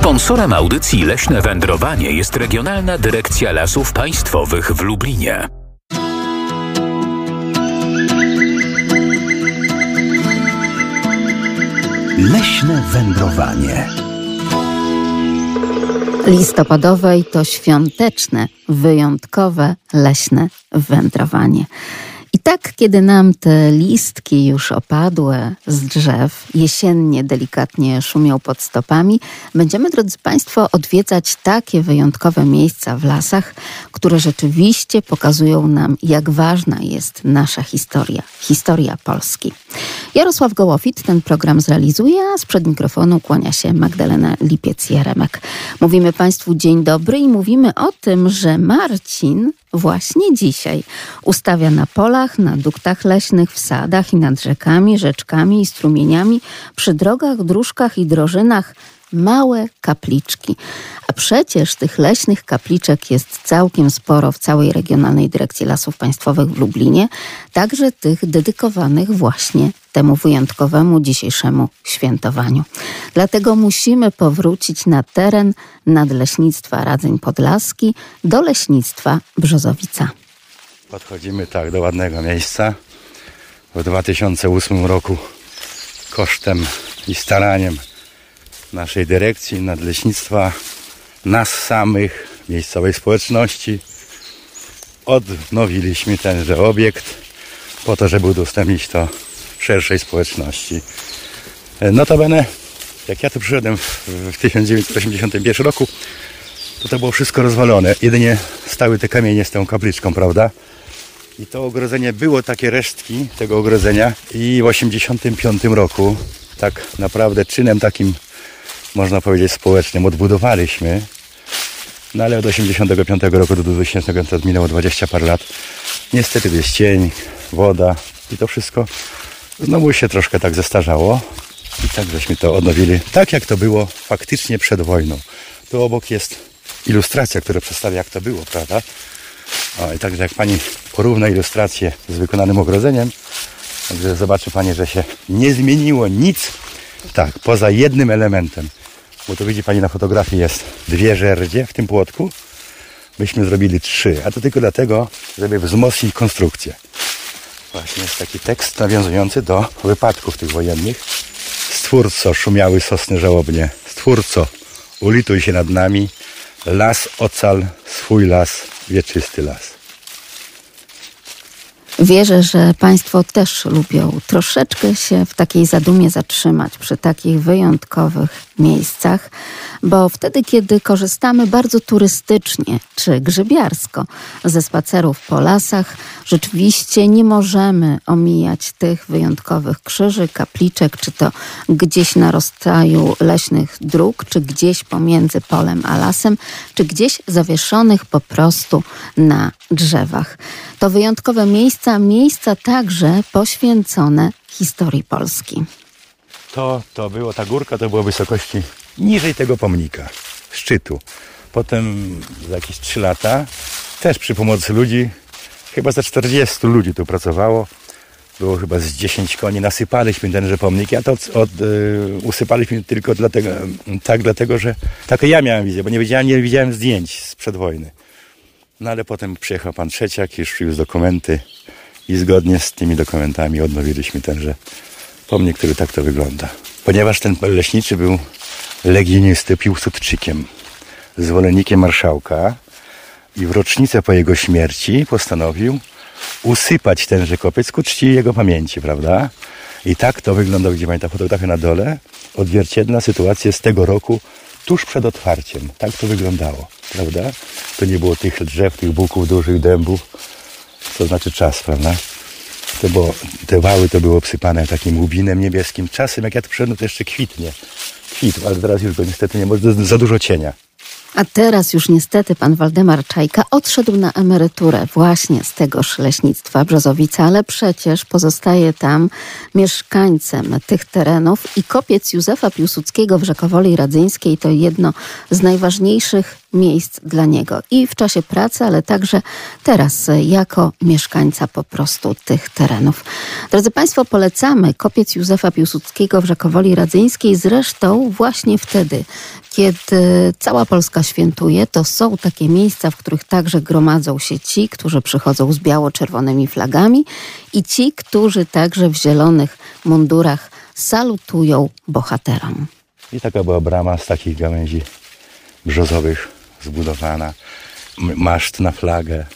Sponsorem audycji Leśne Wędrowanie jest Regionalna Dyrekcja Lasów Państwowych w Lublinie. Leśne wędrowanie. Listopadowe i to świąteczne, wyjątkowe leśne wędrowanie. I tak, kiedy nam te listki już opadłe z drzew, jesiennie delikatnie szumią pod stopami, będziemy, drodzy Państwo, odwiedzać takie wyjątkowe miejsca w lasach, które rzeczywiście pokazują nam, jak ważna jest nasza historia, historia Polski. Jarosław Gołofit ten program zrealizuje, a sprzed mikrofonu kłania się Magdalena Lipiec-Jaremek. Mówimy Państwu dzień dobry i mówimy o tym, że Marcin właśnie dzisiaj ustawia na polach, na duktach leśnych, w sadach i nad rzekami, rzeczkami i strumieniami, przy drogach, dróżkach i drożynach małe kapliczki. A przecież tych leśnych kapliczek jest całkiem sporo w całej Regionalnej Dyrekcji Lasów Państwowych w Lublinie, także tych dedykowanych właśnie temu wyjątkowemu dzisiejszemu świętowaniu. Dlatego musimy powrócić na teren Nadleśnictwa Radzeń Podlaski do Leśnictwa Brzozowica. Podchodzimy tak do ładnego miejsca. W 2008 roku kosztem i staraniem naszej dyrekcji nadleśnictwa, nas samych, miejscowej społeczności odnowiliśmy tenże obiekt po to, żeby udostępnić to szerszej społeczności. Notabene, jak ja tu przyszedłem w 1981 roku, to to było wszystko rozwalone. Jedynie stały te kamienie z tą kapliczką, prawda? I to ogrodzenie było takie resztki tego ogrodzenia i w 85 roku tak naprawdę czynem takim można powiedzieć społecznym odbudowaliśmy. No ale od 85 roku do 2000 to minęło 20 par lat. Niestety jest cień, woda i to wszystko znowu się troszkę tak zestarzało. I tak żeśmy to odnowili, tak jak to było faktycznie przed wojną. Tu obok jest ilustracja, która przedstawia jak to było, prawda? O, I także jak Pani porówna ilustrację z wykonanym ogrodzeniem, także zobaczy Pani, że się nie zmieniło nic, tak, poza jednym elementem. Bo tu widzi Pani na fotografii jest dwie żerdzie w tym płotku. Myśmy zrobili trzy, a to tylko dlatego, żeby wzmocnić konstrukcję. Właśnie jest taki tekst nawiązujący do wypadków tych wojennych. Stwórco, szumiały sosny żałobnie. Stwórco, ulituj się nad nami. Las ocal, swój las, wieczysty las. Wierzę, że Państwo też lubią troszeczkę się w takiej zadumie zatrzymać przy takich wyjątkowych miejscach, bo wtedy, kiedy korzystamy bardzo turystycznie czy grzybiarsko ze spacerów po lasach, rzeczywiście nie możemy omijać tych wyjątkowych krzyży, kapliczek, czy to gdzieś na rozstaju leśnych dróg, czy gdzieś pomiędzy polem a lasem, czy gdzieś zawieszonych po prostu na drzewach. To wyjątkowe miejsca, miejsca także poświęcone historii Polski. To, to było, ta górka to było wysokości niżej tego pomnika, szczytu. Potem za jakieś 3 lata, też przy pomocy ludzi, chyba za 40 ludzi tu pracowało, było chyba z 10 koni, nasypaliśmy tenże pomnik, a to od, od, y, usypaliśmy tylko dlatego, tak dlatego, że tak ja miałem wizję, bo nie widziałem, nie widziałem zdjęć sprzed wojny. No ale potem przyjechał pan Trzeciak i przywiózł dokumenty i zgodnie z tymi dokumentami odnowiliśmy tenże pomnik, który tak to wygląda. Ponieważ ten leśniczy był legionisty Piłsudczykiem, zwolennikiem marszałka i w rocznicę po jego śmierci postanowił usypać tenże kopiec ku czci jego pamięci, prawda? I tak to wygląda, gdzie pani ta fotografia na dole, odzwierciedla sytuację z tego roku tuż przed otwarciem. Tak to wyglądało, prawda? To nie było tych drzew, tych buków, dużych dębów, to znaczy czas, prawda? To było, te wały to były obsypane takim łubinem niebieskim. Czasem, jak ja tu przyszedłem, to jeszcze kwitnie. Kwitł, ale teraz już go niestety nie może, za dużo cienia. A teraz już niestety pan Waldemar Czajka odszedł na emeryturę właśnie z tegoż leśnictwa Brzozowica, ale przecież pozostaje tam mieszkańcem tych terenów i kopiec Józefa Piłsudskiego w Rzekowoli Radzyńskiej to jedno z najważniejszych miejsc dla niego i w czasie pracy, ale także teraz jako mieszkańca po prostu tych terenów. Drodzy Państwo, polecamy kopiec Józefa Piłsudskiego w Rzekowoli Radzyńskiej. Zresztą właśnie wtedy Kiedy cała Polska świętuje, to są takie miejsca, w których także gromadzą się ci, którzy przychodzą z biało-czerwonymi flagami i ci, którzy także w zielonych mundurach salutują bohaterom. I taka była brama z takich gałęzi brzozowych zbudowana. Maszt na flagę.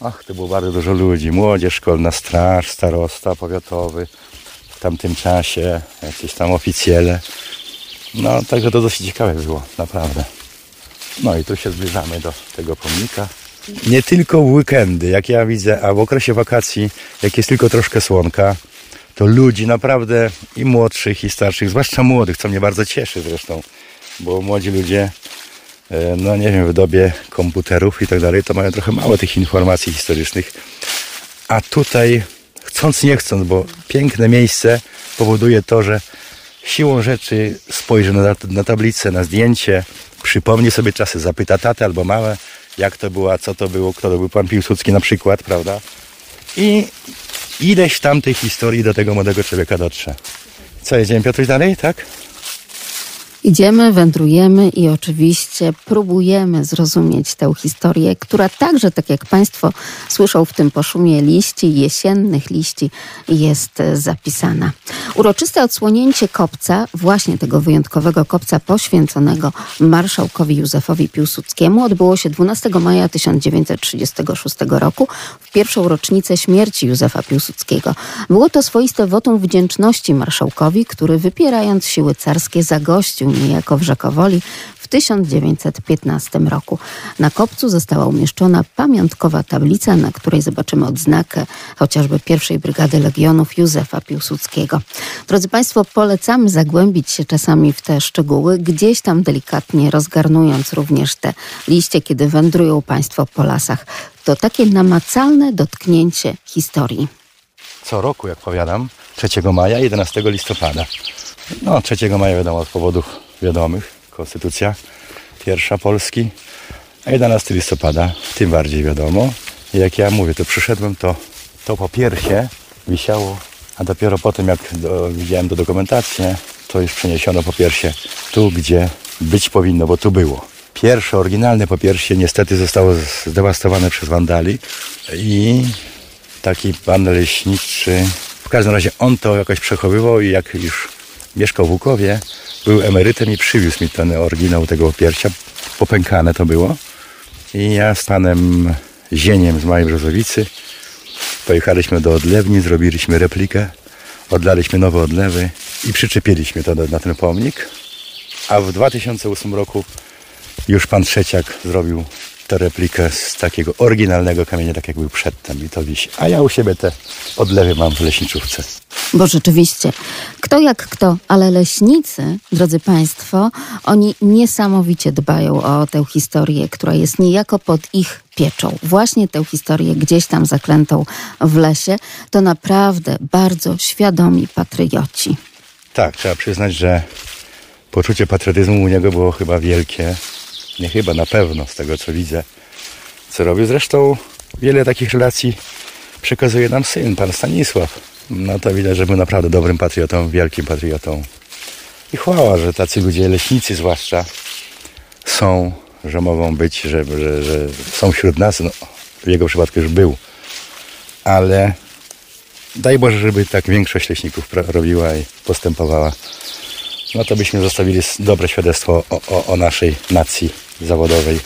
Ach, to było bardzo dużo ludzi. Młodzież szkolna, straż, starosta powiatowy w tamtym czasie, jakieś tam oficjele. No, także to dosyć ciekawe było, naprawdę. No i tu się zbliżamy do tego pomnika. Nie tylko weekendy, jak ja widzę, a w okresie wakacji, jak jest tylko troszkę słonka, to ludzi naprawdę i młodszych, i starszych, zwłaszcza młodych, co mnie bardzo cieszy zresztą, bo młodzi ludzie, e, no nie wiem, w dobie komputerów i tak dalej, to mają trochę mało tych informacji historycznych. A tutaj, chcąc nie chcąc, bo piękne miejsce powoduje to, że siłą rzeczy spojrzy na, na tablicę, na zdjęcie, przypomni sobie czasy, zapyta tatę albo małe, jak to było, co to było, kto to był pan Piłsudski na przykład, prawda? I ileś tam tej historii do tego młodego człowieka dotrze. Co, jedziemy Piotruś dalej, tak? Idziemy, wędrujemy i oczywiście próbujemy zrozumieć tę historię, która także, tak jak Państwo słyszą w tym poszumie liści, jesiennych liści, jest zapisana. Uroczyste odsłonięcie kopca, właśnie tego wyjątkowego kopca poświęconego marszałkowi Józefowi Piłsudskiemu, odbyło się 12 maja 1936 roku, w pierwszą rocznicę śmierci Józefa Piłsudskiego. Było to swoiste wotum wdzięczności marszałkowi, który wypierając siły carskie zagościł niejako w Rzekowoli w 1915 roku. Na kopcu została umieszczona pamiątkowa tablica, na której zobaczymy odznakę chociażby pierwszej Brygady Legionów Józefa Piłsudskiego. Drodzy Państwo, polecamy zagłębić się czasami w te szczegóły, gdzieś tam delikatnie rozgarnując również te liście, kiedy wędrują Państwo po lasach. To takie namacalne dotknięcie historii. Co roku, jak powiadam, 3 maja, 11 listopada. No, 3 maja wiadomo, z powodów wiadomych, konstytucja pierwsza Polski, a 11 listopada tym bardziej wiadomo. I jak ja mówię, to przyszedłem, to, to po wisiało, a dopiero potem jak do, widziałem do dokumentację, to już przeniesiono po piersie tu, gdzie być powinno, bo tu było. Pierwsze, oryginalne popiersie niestety zostało zdewastowane przez wandali i taki pan leśniczy, w każdym razie on to jakoś przechowywał i jak już mieszkał w Łukowie, był emerytem i przywiózł mi ten oryginał tego opiercia. Popękane to było. I ja z panem Zieniem z Małej Brzozowicy pojechaliśmy do odlewni, zrobiliśmy replikę, odlaliśmy nowe odlewy i przyczepiliśmy to na ten pomnik. A w 2008 roku już pan Trzeciak zrobił tę replikę z takiego oryginalnego kamienia, tak jak był przedtem i to wisi. A ja u siebie te odlewy mam w leśniczówce. Bo rzeczywiście, kto jak kto, ale leśnicy, drodzy Państwo, oni niesamowicie dbają o tę historię, która jest niejako pod ich pieczą. Właśnie tę historię gdzieś tam zaklętą w lesie, to naprawdę bardzo świadomi patrioci. Tak, trzeba przyznać, że poczucie patriotyzmu u niego było chyba wielkie. Nie chyba, na pewno, z tego co widzę, co robił. Zresztą wiele takich relacji przekazuje nam syn, pan Stanisław. No to widać, że był naprawdę dobrym patriotą, wielkim patriotą. I chwała, że tacy ludzie, leśnicy zwłaszcza, są, że mogą być, że, że, że są wśród nas. No, w jego przypadku już był. Ale daj Boże, żeby tak większość leśników robiła i postępowała. No to byśmy zostawili dobre świadectwo o, o, o naszej nacji zawodowej.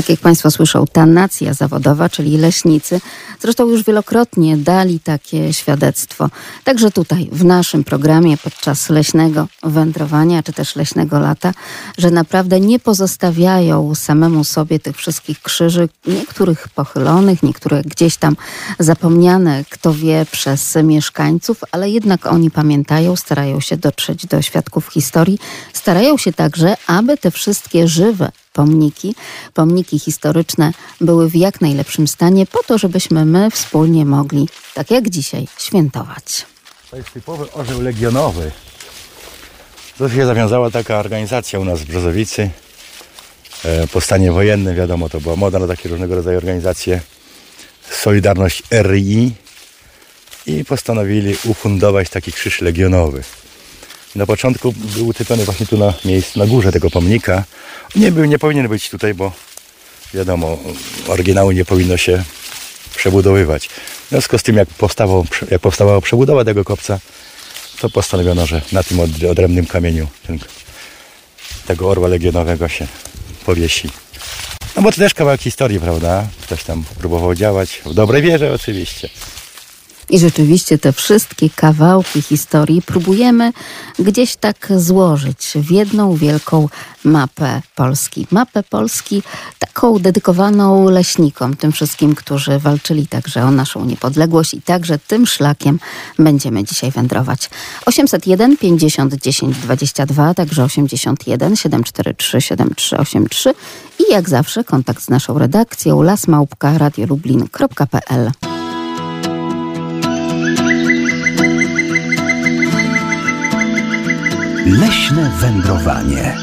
Tak jak Państwo słyszą, ta nacja zawodowa, czyli leśnicy, zresztą już wielokrotnie dali takie świadectwo. Także tutaj, w naszym programie podczas leśnego wędrowania, czy też leśnego lata, że naprawdę nie pozostawiają samemu sobie tych wszystkich krzyży, niektórych pochylonych, niektóre gdzieś tam zapomniane, kto wie, przez mieszkańców, ale jednak oni pamiętają, starają się dotrzeć do świadków historii, starają się także, aby te wszystkie żywe pomniki, pomniki historyczne były w jak najlepszym stanie po to, żebyśmy my wspólnie mogli, tak jak dzisiaj, świętować. To jest typowy orzeł legionowy. To się zawiązała taka organizacja u nas w Brzozowicy. E, po stanie wojennym, wiadomo, to była moda na takie różnego rodzaju organizacje. Solidarność RI i postanowili ufundować taki krzyż legionowy. Na początku był utypiony właśnie tu na miejscu, na górze tego pomnika. Nie, był, nie powinien być tutaj, bo wiadomo, oryginału nie powinno się przebudowywać. W związku z tym, jak, powstawał, jak powstawała przebudowa tego kopca, to postanowiono, że na tym odrębnym kamieniu ten, tego orła legionowego się powiesi. No bo to też kawałek historii, prawda? Ktoś tam próbował działać, w dobrej wierze oczywiście. I rzeczywiście te wszystkie kawałki historii próbujemy gdzieś tak złożyć w jedną wielką mapę Polski. Mapę Polski taką dedykowaną leśnikom, tym wszystkim, którzy walczyli także o naszą niepodległość i także tym szlakiem będziemy dzisiaj wędrować. 801 50 10 22, także 81 743 7383 i jak zawsze kontakt z naszą redakcją lasmałpka Leśne wędrowanie.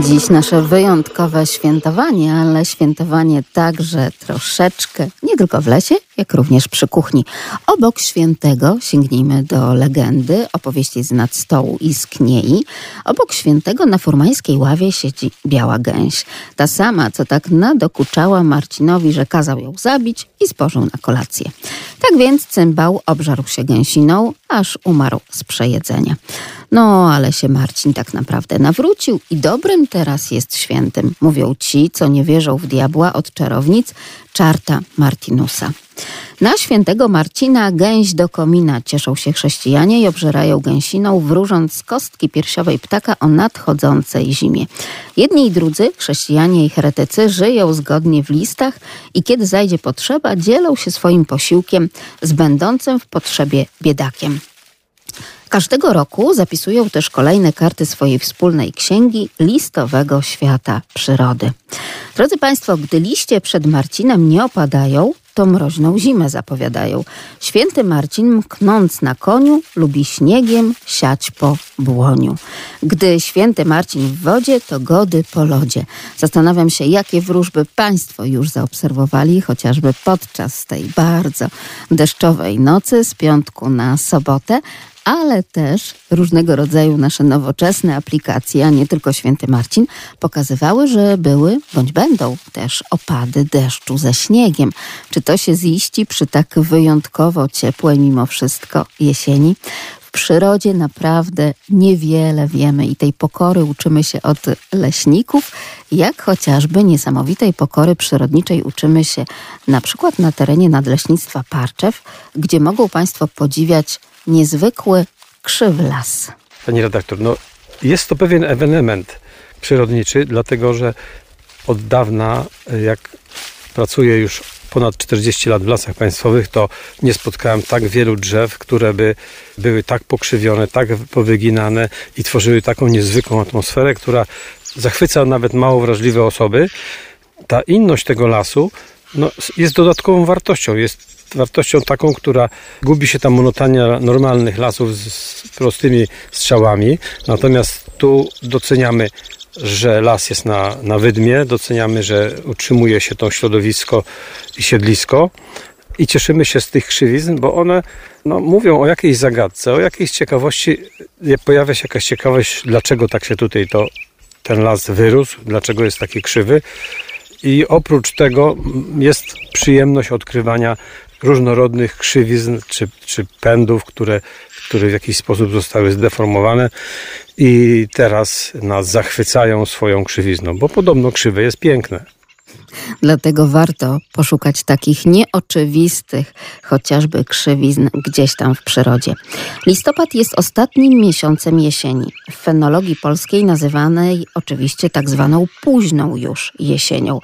Dziś nasze wyjątkowe świętowanie, ale świętowanie także troszeczkę, nie tylko w lesie, jak również przy kuchni. Obok świętego sięgnijmy do legendy, opowieści z nad stołu i z kniei. Obok świętego na furmańskiej ławie siedzi biała gęś. Ta sama, co tak nadokuczała Marcinowi, że kazał ją zabić i spożył na kolację. Tak więc cymbał obżarł się gęsiną, aż umarł z przejedzenia. No, ale się Marcin tak naprawdę nawrócił i dobrym teraz jest świętym, mówią ci, co nie wierzą w diabła od czarownic, czarta Martinusa. Na świętego Marcina gęś do komina cieszą się chrześcijanie i obżerają gęsiną, wróżąc z kostki piersiowej ptaka o nadchodzącej zimie. Jedni i drudzy, chrześcijanie i heretycy, żyją zgodnie w listach i kiedy zajdzie potrzeba, dzielą się swoim posiłkiem z będącym w potrzebie biedakiem. Każdego roku zapisują też kolejne karty swojej wspólnej księgi listowego świata przyrody. Drodzy Państwo, gdy liście przed Marcinem nie opadają, to mroźną zimę zapowiadają. Święty Marcin, mknąc na koniu, lubi śniegiem siać po błoniu. Gdy święty Marcin w wodzie, to gody po lodzie. Zastanawiam się, jakie wróżby Państwo już zaobserwowali, chociażby podczas tej bardzo deszczowej nocy z piątku na sobotę, ale też różnego rodzaju nasze nowoczesne aplikacje, a nie tylko Święty Marcin, pokazywały, że były bądź będą też opady deszczu ze śniegiem. Czy to się ziści przy tak wyjątkowo ciepłej mimo wszystko jesieni? W przyrodzie naprawdę niewiele wiemy i tej pokory uczymy się od leśników, jak chociażby niesamowitej pokory przyrodniczej uczymy się na przykład na terenie Nadleśnictwa Parczew, gdzie mogą Państwo podziwiać niezwykły krzywy las. Pani redaktor, no jest to pewien ewenement przyrodniczy, dlatego że od dawna, jak pracuję już ponad 40 lat w lasach państwowych, to nie spotkałem tak wielu drzew, które by były tak pokrzywione, tak powyginane i tworzyły taką niezwykłą atmosferę, która zachwyca nawet mało wrażliwe osoby. Ta inność tego lasu no, jest dodatkową wartością. Jest wartością taką, która gubi się ta monotonia normalnych lasów z prostymi strzałami. Natomiast tu doceniamy że las jest na, na wydmie, doceniamy, że utrzymuje się to środowisko i siedlisko i cieszymy się z tych krzywizn, bo one no, mówią o jakiejś zagadce, o jakiejś ciekawości. Pojawia się jakaś ciekawość, dlaczego tak się tutaj to, ten las wyrósł, dlaczego jest taki krzywy. I oprócz tego jest przyjemność odkrywania różnorodnych krzywizn czy, czy pędów, które, które w jakiś sposób zostały zdeformowane i teraz nas zachwycają swoją krzywizną, bo podobno krzywe jest piękne. Dlatego warto poszukać takich nieoczywistych, chociażby krzywizn gdzieś tam w przyrodzie. Listopad jest ostatnim miesiącem jesieni. W fenologii polskiej nazywanej oczywiście tak zwaną późną już jesienią.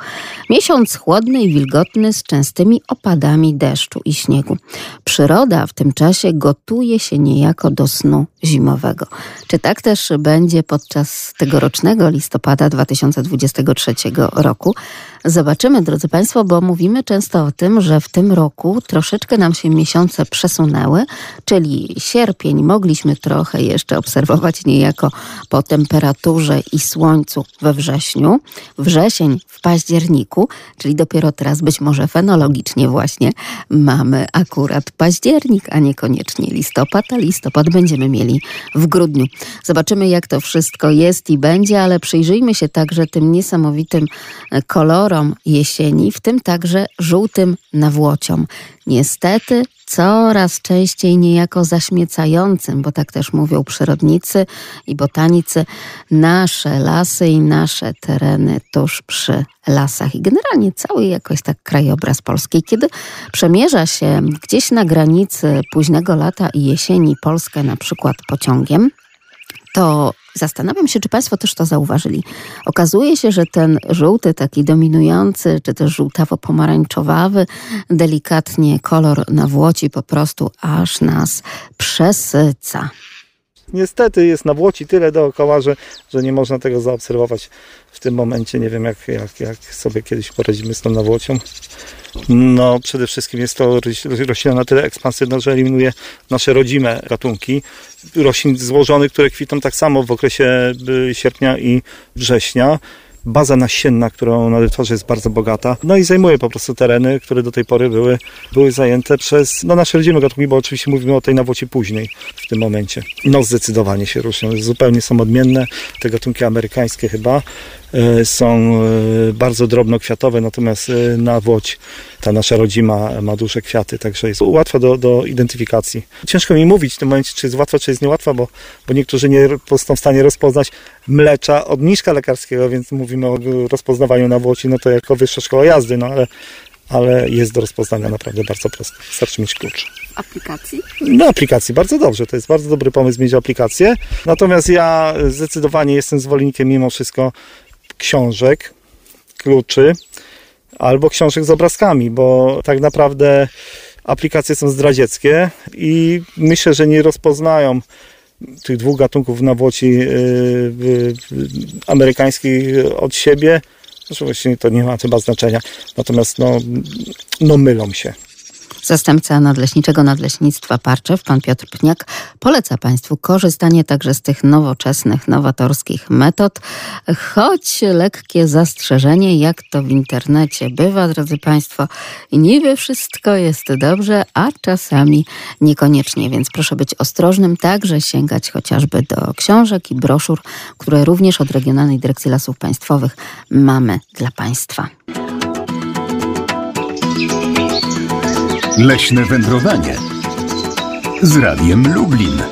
Miesiąc chłodny i wilgotny z częstymi opadami deszczu i śniegu. Przyroda w tym czasie gotuje się niejako do snu zimowego. Czy tak też będzie podczas tegorocznego listopada 2023 roku? Zobaczymy, drodzy Państwo, bo mówimy często o tym, że w tym roku troszeczkę nam się miesiące przesunęły, czyli sierpień mogliśmy trochę jeszcze obserwować niejako po temperaturze i słońcu we wrześniu, wrzesień w październiku, czyli dopiero teraz być może fenologicznie właśnie mamy akurat październik, a niekoniecznie listopad, a listopad będziemy mieli w grudniu. Zobaczymy, jak to wszystko jest i będzie, ale przyjrzyjmy się także tym niesamowitym kolorom jesieni, w tym także żółtym nawłociom. Niestety coraz częściej niejako zaśmiecającym, bo tak też mówią przyrodnicy i botanicy, nasze lasy i nasze tereny tuż przy lasach i generalnie cały jakoś tak krajobraz polski. Kiedy przemierza się gdzieś na granicy późnego lata i jesieni Polskę na przykład pociągiem, to zastanawiam się, czy Państwo też to zauważyli. Okazuje się, że ten żółty, taki dominujący, czy też żółtawo-pomarańczowawy, delikatnie kolor na włoci po prostu aż nas przesyca. Niestety jest na Włoci tyle dookoła, że, że nie można tego zaobserwować w tym momencie. Nie wiem, jak, jak, jak sobie kiedyś poradzimy z tą nawłocią. No, przede wszystkim jest to roślina na tyle ekspansywna, że eliminuje nasze rodzime gatunki roślin złożonych, które kwitną tak samo w okresie y, sierpnia i września baza nasienna, którą na wytworze jest bardzo bogata. No i zajmuje po prostu tereny, które do tej pory były, były zajęte przez no, nasze rodzime gatunki, bo oczywiście mówimy o tej nawocie później w tym momencie. No zdecydowanie się różnią, zupełnie są odmienne. Te gatunki amerykańskie chyba są e, bardzo drobnokwiatowe, natomiast e, na Włoć ta nasza rodzima ma duże kwiaty, także jest łatwa do, do identyfikacji. Ciężko mi mówić w tym momencie, czy jest łatwa, czy jest niełatwa, bo, bo niektórzy nie są w stanie rozpoznać mlecza od niszka lekarskiego, więc mówimy o rozpoznawaniu na Włoci, no to jako wyższa szkoła jazdy, no ale ale jest do rozpoznania naprawdę bardzo prosto. Wystarczy mieć klucz. Aplikacji? No, aplikacji, bardzo dobrze. To jest bardzo dobry pomysł mieć aplikację. Natomiast ja zdecydowanie jestem zwolennikiem mimo wszystko książek, kluczy albo książek z obrazkami, bo tak naprawdę aplikacje są zdradzieckie i myślę, że nie rozpoznają tych dwóch gatunków nawłoci yy, amerykańskich od siebie. Oczywiście to nie ma chyba znaczenia, natomiast no, no mylą się. Zastępca Nadleśniczego Nadleśnictwa Parczew, pan Piotr Pniak, poleca Państwu korzystanie także z tych nowoczesnych, nowatorskich metod, choć lekkie zastrzeżenie, jak to w internecie bywa, drodzy Państwo, niby wszystko jest dobrze, a czasami niekoniecznie, więc proszę być ostrożnym, także sięgać chociażby do książek i broszur, które również od Regionalnej Dyrekcji Lasów Państwowych mamy dla Państwa. Leśne wędrowanie z Radiem Lublin.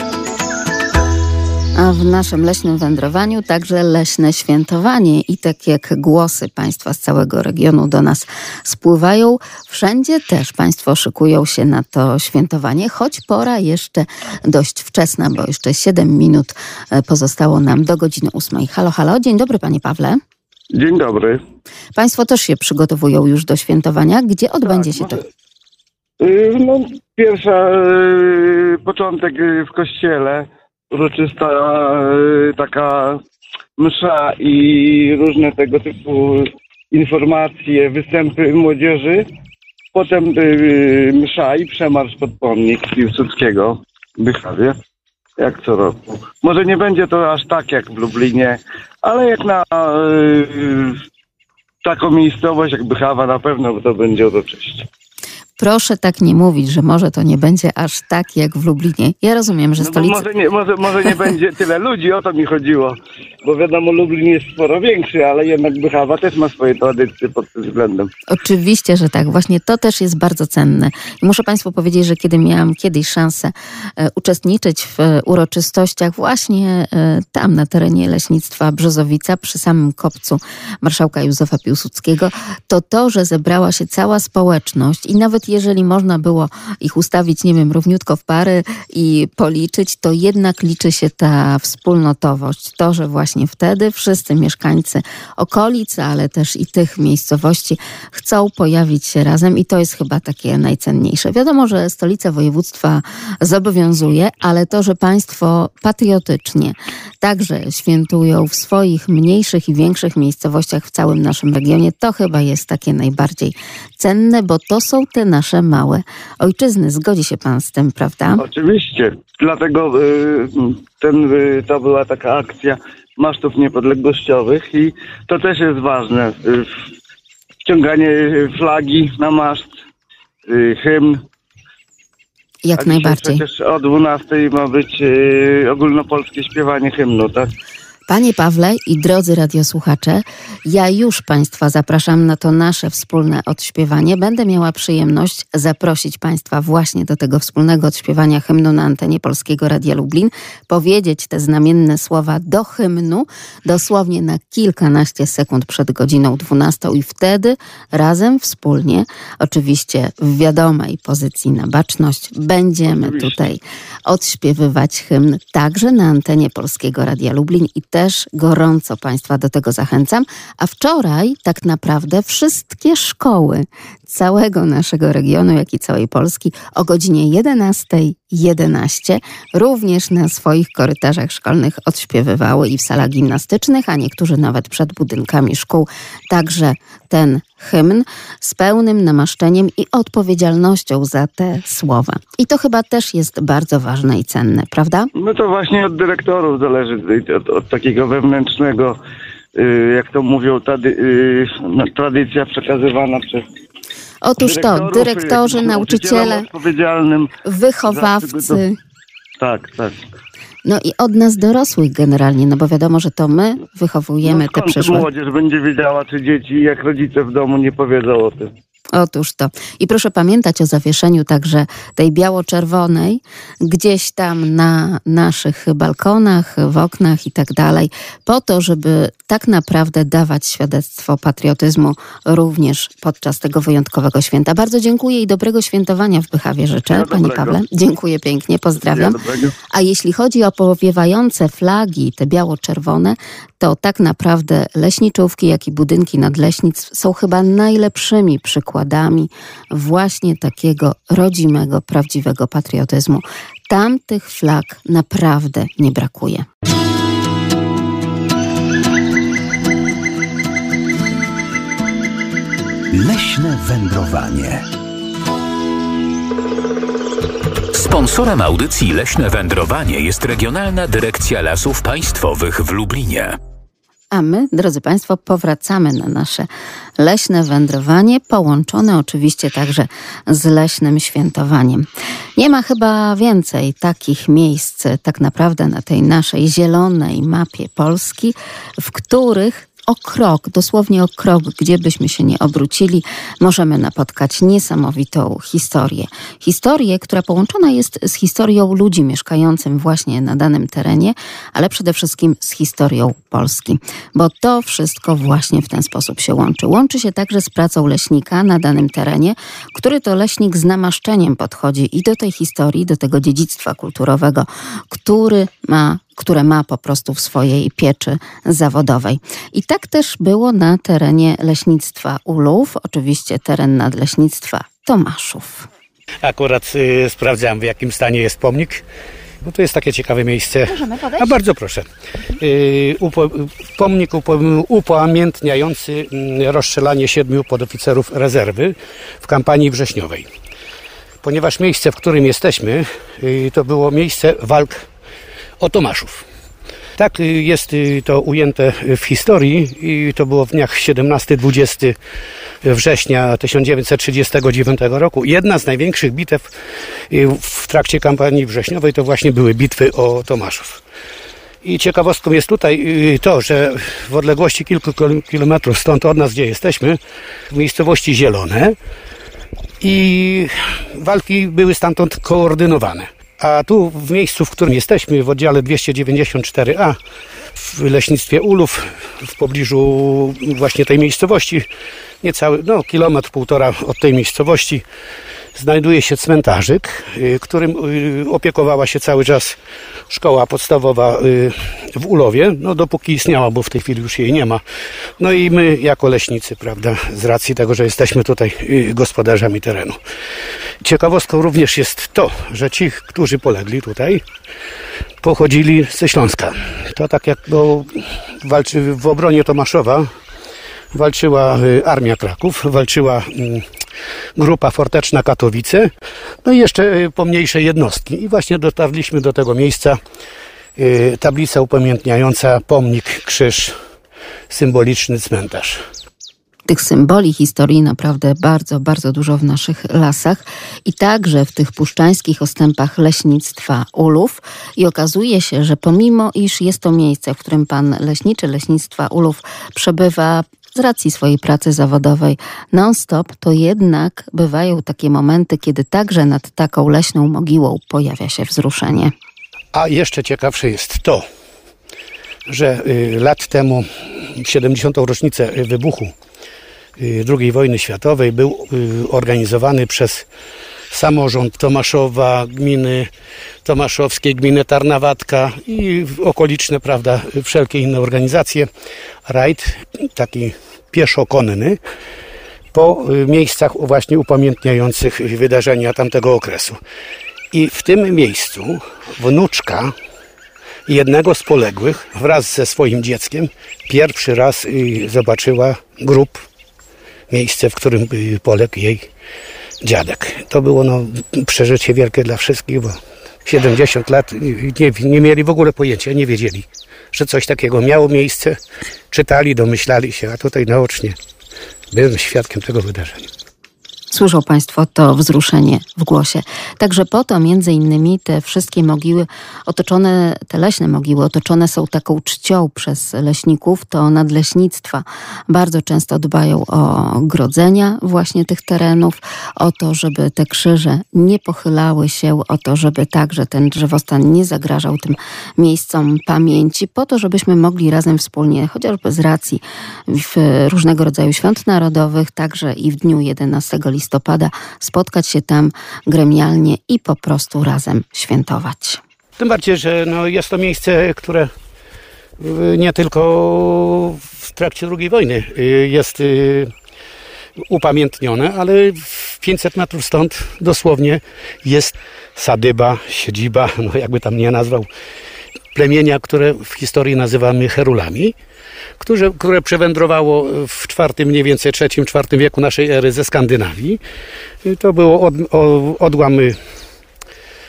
A w naszym leśnym wędrowaniu także leśne świętowanie i tak jak głosy Państwa z całego regionu do nas spływają, wszędzie też Państwo szykują się na to świętowanie, choć pora jeszcze dość wczesna, bo jeszcze 7 minut e, pozostało nam do godziny 8. Halo, halo, dzień dobry Panie Pawle. Dzień dobry. Państwo też się przygotowują już do świętowania. Gdzie odbędzie tak, się to? Y, no, pierwsza, y, początek y, w kościele, uroczysta taka msza i różne tego typu informacje, występy młodzieży. Potem msza i przemarsz pod pomnik Piłsudskiego w Bychawie, jak co roku. Może nie będzie to aż tak jak w Lublinie, ale jak na taką miejscowość jak Bychawa na pewno to będzie uroczyście. Proszę tak nie mówić, że może to nie będzie aż tak jak w Lublinie. Ja rozumiem, że no stolica... Może nie, może, może nie będzie tyle ludzi, o to mi chodziło. Bo wiadomo, Lublin jest sporo większy, ale jednak Bychawa też ma swoje tradycje pod tym względem. Oczywiście, że tak. Właśnie to też jest bardzo cenne. I muszę Państwu powiedzieć, że kiedy miałam kiedyś szansę e, uczestniczyć w uroczystościach właśnie e, tam na terenie Leśnictwa Brzozowica, przy samym kopcu marszałka Józefa Piłsudskiego, to to, że zebrała się cała społeczność i nawet jeżeli można było ich ustawić, nie wiem, równiutko w pary i policzyć, to jednak liczy się ta wspólnotowość. To, że właśnie wtedy wszyscy mieszkańcy okolic, ale też i tych miejscowości chcą pojawić się razem i to jest chyba takie najcenniejsze. Wiadomo, że stolica województwa zobowiązuje, ale to, że państwo patriotycznie także świętują w swoich mniejszych i większych miejscowościach w całym naszym regionie, to chyba jest takie najbardziej cenne, bo to są te nasze małe ojczyzny. Zgodzi się pan z tym, prawda? Oczywiście. Dlatego y, ten, y, to była taka akcja masztów niepodległościowych i to też jest ważne. Y, Wciąganie flagi na maszt, y, hymn. Jak najbardziej. Przecież o 12 ma być y, ogólnopolskie śpiewanie hymnu, tak? Panie Pawle i drodzy radiosłuchacze, ja już Państwa zapraszam na to nasze wspólne odśpiewanie. Będę miała przyjemność zaprosić Państwa właśnie do tego wspólnego odśpiewania hymnu na antenie Polskiego Radia Lublin, powiedzieć te znamienne słowa do hymnu dosłownie na kilkanaście sekund przed godziną 12 i wtedy razem, wspólnie, oczywiście w wiadomej pozycji na baczność, będziemy tutaj odśpiewywać hymn także na antenie Polskiego Radia Lublin i też gorąco Państwa do tego zachęcam. A wczoraj tak naprawdę wszystkie szkoły całego naszego regionu, jak i całej Polski o godzinie 11.11 również na swoich korytarzach szkolnych odśpiewywały i w salach gimnastycznych, a niektórzy nawet przed budynkami szkół. Także ten hymn z pełnym namaszczeniem i odpowiedzialnością za te słowa. I to chyba też jest bardzo ważne i cenne, prawda? No to właśnie od dyrektorów zależy, y, od, od takiego wewnętrznego, y, jak to mówią, trady, y, no, tradycja przekazywana przez Otóż to, dyrektorzy, y, nauczyciele, odpowiedzialnym. wychowawcy. Tak, tak. No i od nas dorosłych generalnie, no bo wiadomo, że to my wychowujemy no, te przyszłe. młodzież będzie wiedziała, czy dzieci, jak rodzice w domu nie powiedzą o tym. Otóż to. I proszę pamiętać o zawieszeniu także tej biało-czerwonej gdzieś tam na naszych balkonach, w oknach i tak dalej, po to, żeby tak naprawdę dawać świadectwo patriotyzmu również podczas tego wyjątkowego święta. Bardzo dziękuję i dobrego świętowania w Bychawie życzę, Ja dobrego. Pawle. Dziękuję pięknie, pozdrawiam. Ja. A jeśli chodzi o powiewające flagi, te biało-czerwone, to tak naprawdę leśniczówki, jak i budynki nadleśnictw są chyba najlepszymi przykładami właśnie takiego rodzimego, prawdziwego patriotyzmu. Tam tych flag naprawdę nie brakuje. Leśne wędrowanie. Sponsorem audycji Leśne Wędrowanie jest Regionalna Dyrekcja Lasów Państwowych w Lublinie. A my, drodzy Państwo, powracamy na nasze leśne wędrowanie, połączone oczywiście także z leśnym świętowaniem. Nie ma chyba więcej takich miejsc, tak naprawdę na tej naszej zielonej mapie Polski, w których o krok, dosłownie o krok, gdzie byśmy się nie obrócili, możemy napotkać niesamowitą historię. Historię, która połączona jest z historią ludzi mieszkającym właśnie na danym terenie, ale przede wszystkim z historią Polski, bo to wszystko właśnie w ten sposób się łączy. Łączy się także z pracą leśnika na danym terenie, który to leśnik z namaszczeniem podchodzi i do tej historii, do tego dziedzictwa kulturowego, który ma które ma po prostu w swojej pieczy zawodowej. I tak też było na terenie leśnictwa Ulów, oczywiście teren nadleśnictwa Tomaszów. Akurat y, sprawdzałem, w jakim stanie jest pomnik, bo to jest takie ciekawe miejsce. Możemy podejść? A bardzo proszę. Y, upo, pomnik upo, upamiętniający mm, rozstrzelanie siedmiu podoficerów rezerwy w kampanii wrześniowej. Ponieważ miejsce, w którym jesteśmy, y, to było miejsce walk o Tomaszów. Tak y, jest y, to ujęte w historii i to było w dniach 17-20 września 1939 roku. Jedna z największych bitew y, w trakcie kampanii wrześniowej to właśnie były bitwy o Tomaszów. I ciekawostką jest tutaj to, że w odległości kilku kil- kilometrów stąd od nas, gdzie jesteśmy, w miejscowości Zielone i walki były stamtąd koordynowane. A tu w miejscu, w którym jesteśmy, w oddziale 294A, w leśnictwie Ulów, w pobliżu właśnie tej miejscowości, niecały, no kilometr, półtora od tej miejscowości, znajduje się cmentarzyk, y, którym y, opiekowała się cały czas szkoła podstawowa y, w Ulowie, no dopóki istniała, bo w tej chwili już jej nie ma. No i my jako leśnicy, prawda, z racji tego, że jesteśmy tutaj gospodarzami terenu. Ciekawostką również jest to, że ci, którzy polegli tutaj, pochodzili ze Śląska. To tak jak bo walczy w obronie Tomaszowa walczyła Armia Kraków, walczyła mm, grupa forteczna Katowice, no i jeszcze y, pomniejsze jednostki. I właśnie dotarliśmy do tego miejsca, y, tablica upamiętniająca pomnik, krzyż, symboliczny cmentarz. Tych symboli historii naprawdę bardzo, bardzo dużo w naszych lasach i także w tych puszczańskich ostępach leśnictwa Ulów. I okazuje się, że pomimo iż jest to miejsce, w którym pan leśniczy leśnictwa Ulów przebywa z racji swojej pracy zawodowej non-stop, to jednak bywają takie momenty, kiedy także nad taką leśną mogiłą pojawia się wzruszenie. A jeszcze ciekawsze jest to, że y, lat temu, 70. rocznicę wybuchu y, II wojny światowej, był y, organizowany przez samorząd Tomaszowa, gminy tomaszowskie, gminy Tarnawatka i okoliczne, prawda, wszelkie inne organizacje. Rajd, taki pieszokonny, po miejscach właśnie upamiętniających wydarzenia tamtego okresu. I w tym miejscu wnuczka jednego z poległych wraz ze swoim dzieckiem pierwszy raz zobaczyła grób, miejsce, w którym poległ jej dziadek. To było no, przeżycie wielkie dla wszystkich, bo 70 lat nie, nie mieli w ogóle pojęcia, nie wiedzieli, że coś takiego miało miejsce. Czytali, domyślali się, a tutaj naocznie byłem świadkiem tego wydarzenia. Słyszą Państwo to wzruszenie w głosie. Także po to między innymi te wszystkie mogiły otoczone, te leśne mogiły otoczone są taką czcią przez leśników, to nadleśnictwa bardzo często dbają o grodzenia właśnie tych terenów, o to, żeby te krzyże nie pochylały się, o to, żeby także ten drzewostan nie zagrażał tym miejscom pamięci, po to, żebyśmy mogli razem wspólnie, chociażby z racji różnego rodzaju świąt narodowych, także i w dniu 11 listopada listopada spotkać się tam gremialnie i po prostu razem świętować. Tym bardziej, że no jest to miejsce, które y, nie tylko w trakcie II wojny y, jest y, upamiętnione, ale 500 metrów stąd dosłownie jest sadyba, siedziba, no jakby tam nie nazwał, plemienia, które w historii nazywamy Herulami które, które przewędrowało w czwartym, mniej więcej trzecim, czwartym wieku naszej ery ze Skandynawii. To było od, odłamy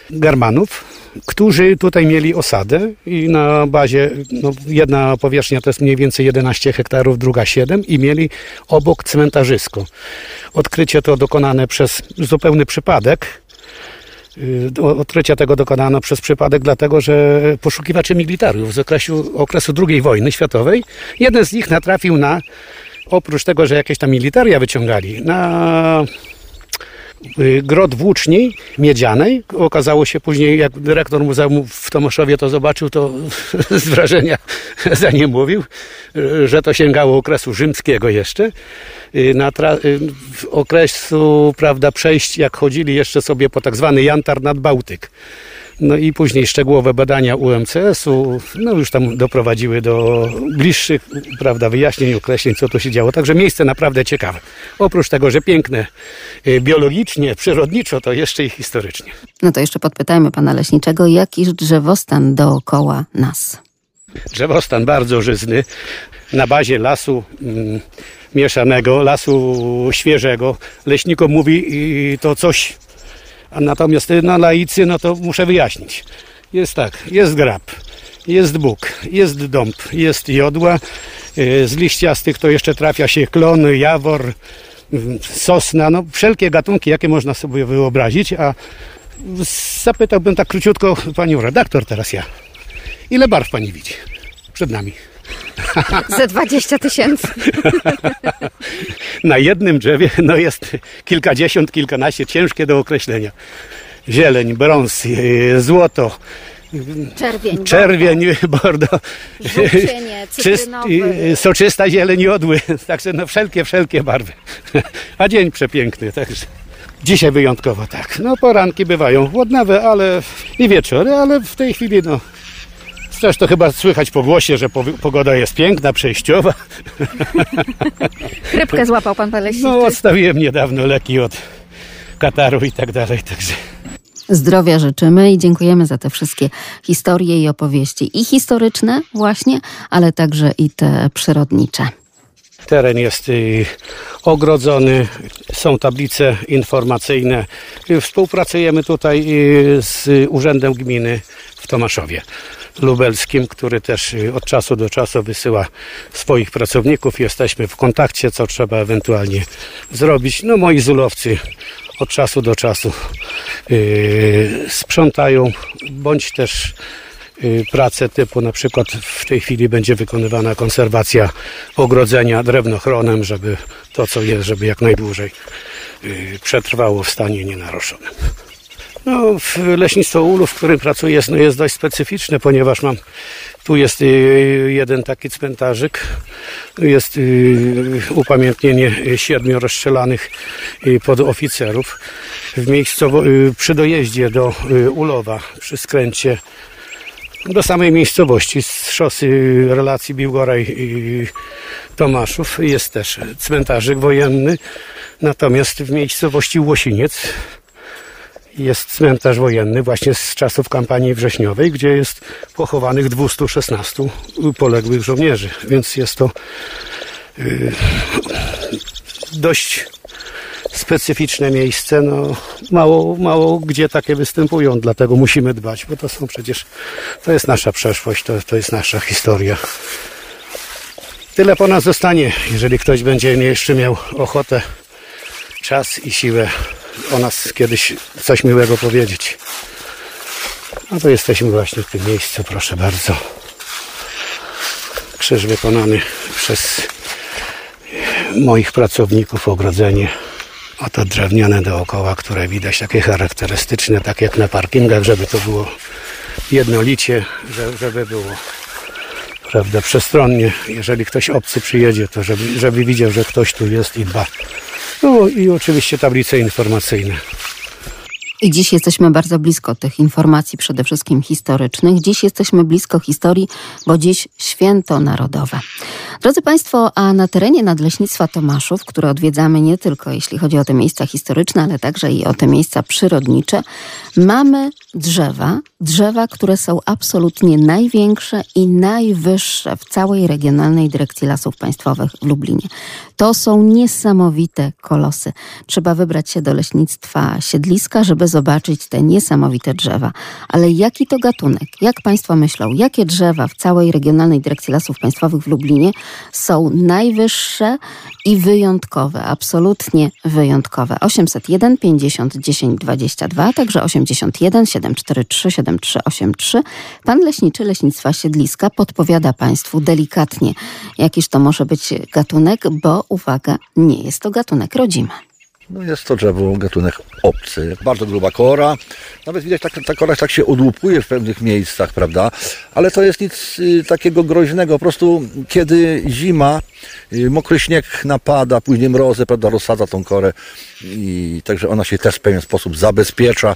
Germanów, którzy tutaj mieli osadę i na bazie, no, jedna powierzchnia to jest mniej więcej 11 hektarów, druga 7 i mieli obok cmentarzysko. Odkrycie to dokonane przez zupełny przypadek, odkrycia tego dokonano przez przypadek, dlatego że poszukiwacze militariów z okresu, okresu II wojny światowej, jeden z nich natrafił na, oprócz tego, że jakieś tam militaria wyciągali, na y, grot włóczni miedzianej. Okazało się później, jak dyrektor muzeum w Tomaszowie to zobaczył, to z wrażenia za nie mówił, że to sięgało okresu rzymskiego jeszcze. Y, na y, okresu prawda, przejść, jak chodzili jeszcze sobie po tak zwany Jantar nad Bałtyk. No i później szczegółowe badania UMCS-u no już tam doprowadziły do bliższych prawda, wyjaśnień, określeń, co tu się działo. Także miejsce naprawdę ciekawe. Oprócz tego, że piękne y, biologicznie, przyrodniczo, to jeszcze i historycznie. No to jeszcze podpytajmy pana leśniczego, jakiż drzewostan dookoła nas? Drzewostan bardzo żyzny, na bazie lasu mm, mieszanego, lasu świeżego. Leśnikom mówi to coś, a natomiast na laicy, no to muszę wyjaśnić. Jest tak, jest grab, jest bóg, jest dąb, jest jodła. E, z liściastych to jeszcze trafia się klon, jawor, sosna, no wszelkie gatunki, jakie można sobie wyobrazić, a zapytałbym tak króciutko panią redaktor teraz ja. Ile barw pani widzi przed nami? Ze 20 tysięcy. Na jednym drzewie no jest kilkadziesiąt, kilkanaście, ciężkie do określenia. Zieleń, brąz, e, złoto, Czerwień, czerwień bordo, Czyst, soczysta zieleń jodły, także no wszelkie, wszelkie barwy. A dzień przepiękny, także Dzisiaj wyjątkowo tak. No poranki bywają chłodnawe, ale i wieczory, ale w tej chwili no Zresztą chyba słychać po głosie, że pogoda jest piękna, przejściowa. Chrypkę złapał pan leśniczy. No odstawiłem niedawno leki od kataru i tak dalej, także... Zdrowia życzymy i dziękujemy za te wszystkie historie i opowieści. I historyczne właśnie, ale także i te przyrodnicze. Teren jest y, ogrodzony, są tablice informacyjne. Współpracujemy tutaj y, z Urzędem Gminy w Tomaszowie lubelskim, który też y, od czasu do czasu wysyła swoich pracowników. Jesteśmy w kontakcie, co trzeba ewentualnie zrobić. No moi zulowcy od czasu do czasu yy, sprzątają, bądź też yy, prace typu na przykład w tej chwili będzie wykonywana konserwacja ogrodzenia drewnochronem, żeby to co jest, żeby jak najdłużej yy, przetrwało w stanie nienaruszonym. No, leśnictwo ulu, w którym pracuję, jest, no, jest dość specyficzne, ponieważ mam tu jest y, jeden taki cmentarzyk, jest y, upamiętnienie siedmiu rozstrzelanych y, podoficerów. W miejscu, przy dojeździe do Ulowa, przy skręcie do samej miejscowości z szosy relacji Biłgoraj i Tomaszów jest też cmentarzyk wojenny. Natomiast w miejscowości Łosiniec jest cmentarz wojenny właśnie z czasów kampanii wrześniowej, gdzie jest pochowanych 216 poległych żołnierzy, więc jest to yy, dość specyficzne miejsce. No, mało, mało gdzie takie występują, dlatego musimy dbać, bo to są przecież, to jest nasza przeszłość, to, to jest nasza historia. Tyle po nas zostanie, jeżeli ktoś będzie jeszcze miał ochotę, czas i siłę o nas kiedyś coś miłego powiedzieć. No to jesteśmy właśnie w tym miejscu, proszę bardzo. Krzyż wykonany przez moich pracowników, ogrodzenie. Oto drewniane dookoła, które widać takie charakterystyczne, tak jak na parkingach, żeby to było jednolicie, żeby było prawda, przestronnie. Jeżeli ktoś obcy przyjedzie, to żeby, żeby widział, że ktoś tu jest i dba no i oczywiście tablice informacyjne. I dziś jesteśmy bardzo blisko tych informacji, przede wszystkim historycznych. Dziś jesteśmy blisko historii, bo dziś święto narodowe. Drodzy Państwo, a na terenie Nadleśnictwa Tomaszów, które odwiedzamy nie tylko jeśli chodzi o te miejsca historyczne, ale także i o te miejsca przyrodnicze, mamy drzewa, drzewa, które są absolutnie największe i najwyższe w całej Regionalnej Dyrekcji Lasów Państwowych w Lublinie. To są niesamowite kolosy. Trzeba wybrać się do leśnictwa siedliska, żeby zobaczyć te niesamowite drzewa. Ale jaki to gatunek? Jak Państwo myślą, jakie drzewa w całej Regionalnej Dyrekcji Lasów Państwowych w Lublinie są najwyższe i wyjątkowe, absolutnie wyjątkowe? 801 50 10 22, także 81 743 7383. Pan leśniczy Leśnictwa Siedliska podpowiada Państwu delikatnie, jakiż to może być gatunek, bo uwaga, nie jest to gatunek rodzimy. No jest to drzewo gatunek obcy. Bardzo gruba kora. Nawet widać, tak, ta kora tak się odłupuje w pewnych miejscach, prawda? Ale to jest nic y, takiego groźnego. Po prostu kiedy zima, y, mokry śnieg napada, później mrozy, prawda, rozsadza tą korę i także ona się też w pewien sposób zabezpiecza.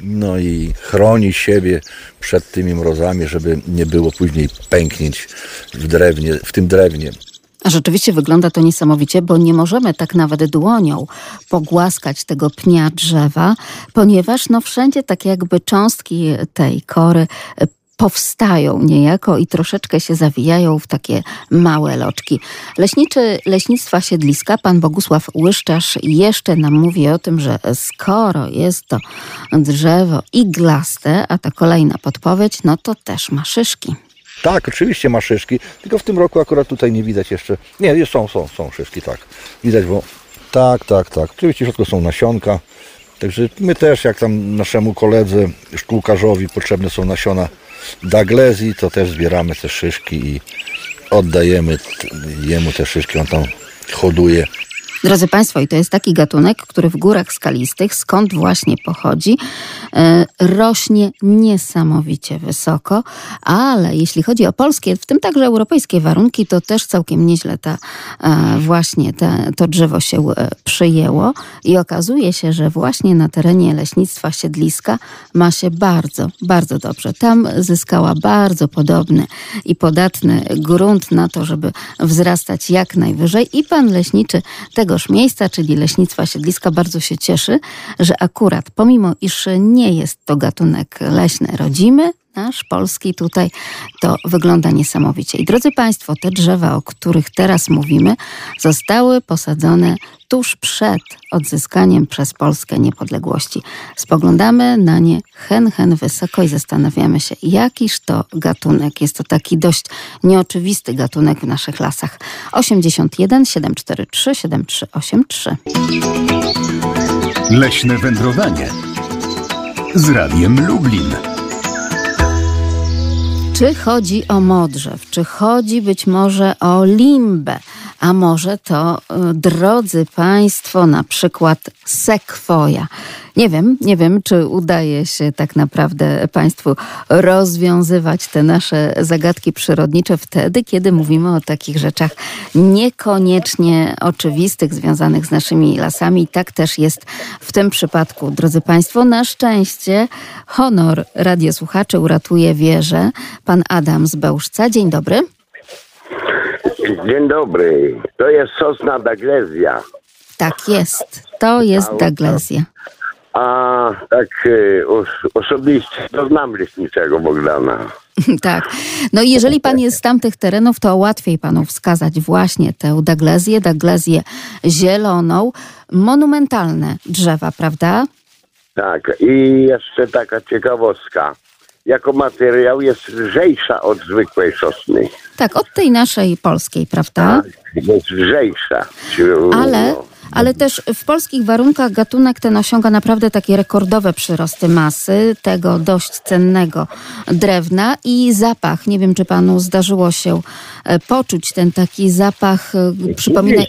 No i chroni siebie przed tymi mrozami, żeby nie było później pęknięć w drewnie, w tym drewnie. Rzeczywiście wygląda to niesamowicie, bo nie możemy tak nawet dłonią pogłaskać tego pnia drzewa, ponieważ no wszędzie tak jakby cząstki tej kory e, powstają niejako i troszeczkę się zawijają w takie małe loczki. Leśniczy Leśnictwa Siedliska, pan Bogusław Łyszczarz jeszcze nam mówi o tym, że skoro jest to drzewo iglaste, a ta kolejna podpowiedź, no to też ma szyszki. Tak, oczywiście ma szyszki, tylko w tym roku akurat tutaj nie widać jeszcze. Nie, są, są, są szyszki, tak. Widać, bo tak, tak, tak. Oczywiście w środku są nasionka. Także my też, jak tam naszemu koledze szkółkarzowi potrzebne są nasiona Daglezji, to też zbieramy te szyszki i oddajemy jemu te szyszki, on tam hoduje Drodzy Państwo, i to jest taki gatunek, który w górach skalistych, skąd właśnie pochodzi, e, rośnie niesamowicie wysoko, ale jeśli chodzi o polskie, w tym także europejskie warunki, to też całkiem nieźle ta, e, właśnie to drzewo się e, przyjęło i okazuje się, że właśnie na terenie leśnictwa Siedliska ma się bardzo, bardzo dobrze. Tam zyskała bardzo podobny i podatny grunt na to, żeby wzrastać jak najwyżej i pan leśniczy tegoż miejsca, czyli leśnictwa Siedliska bardzo się cieszy, że akurat pomimo iż nie jest to gatunek leśny rodzimy, nasz polski tutaj, to wygląda niesamowicie. I drodzy Państwo, te drzewa, o których teraz mówimy, zostały posadzone tuż przed odzyskaniem przez Polskę niepodległości. Spoglądamy na nie hen, hen wysoko i zastanawiamy się, jakiż to gatunek. Jest to taki dość nieoczywisty gatunek w naszych lasach. 81 743 7383. Leśne wędrowanie z Radiem Lublin. Czy chodzi o modrzew, czy chodzi być może o limbę, a może to, y, drodzy Państwo, na przykład sekwoja. Nie wiem, nie wiem, czy udaje się tak naprawdę Państwu rozwiązywać te nasze zagadki przyrodnicze wtedy, kiedy mówimy o takich rzeczach niekoniecznie oczywistych, związanych z naszymi lasami. Tak też jest w tym przypadku, drodzy Państwo. Na szczęście honor radiosłuchaczy uratuje wieżę. Pan Adam z Bełżca. Dzień dobry. Dzień dobry. To jest sosna Daglezja. Tak jest. To jest Daglezja. A tak e, os osobiście to znam leśniczego Bogdana. tak. No i jeżeli pan jest z tamtych terenów, to łatwiej panu wskazać właśnie tę daglezję, daglezję zieloną. Monumentalne drzewa, prawda? Tak. I jeszcze taka ciekawostka. Jako materiał jest lżejsza od zwykłej sosny. Tak, od tej naszej polskiej, prawda? Tak, jest lżejsza. Ale ale też w polskich warunkach gatunek ten osiąga naprawdę takie rekordowe przyrosty masy tego dość cennego drewna i zapach. Nie wiem, czy panu zdarzyło się e, poczuć ten taki zapach, e, przypomina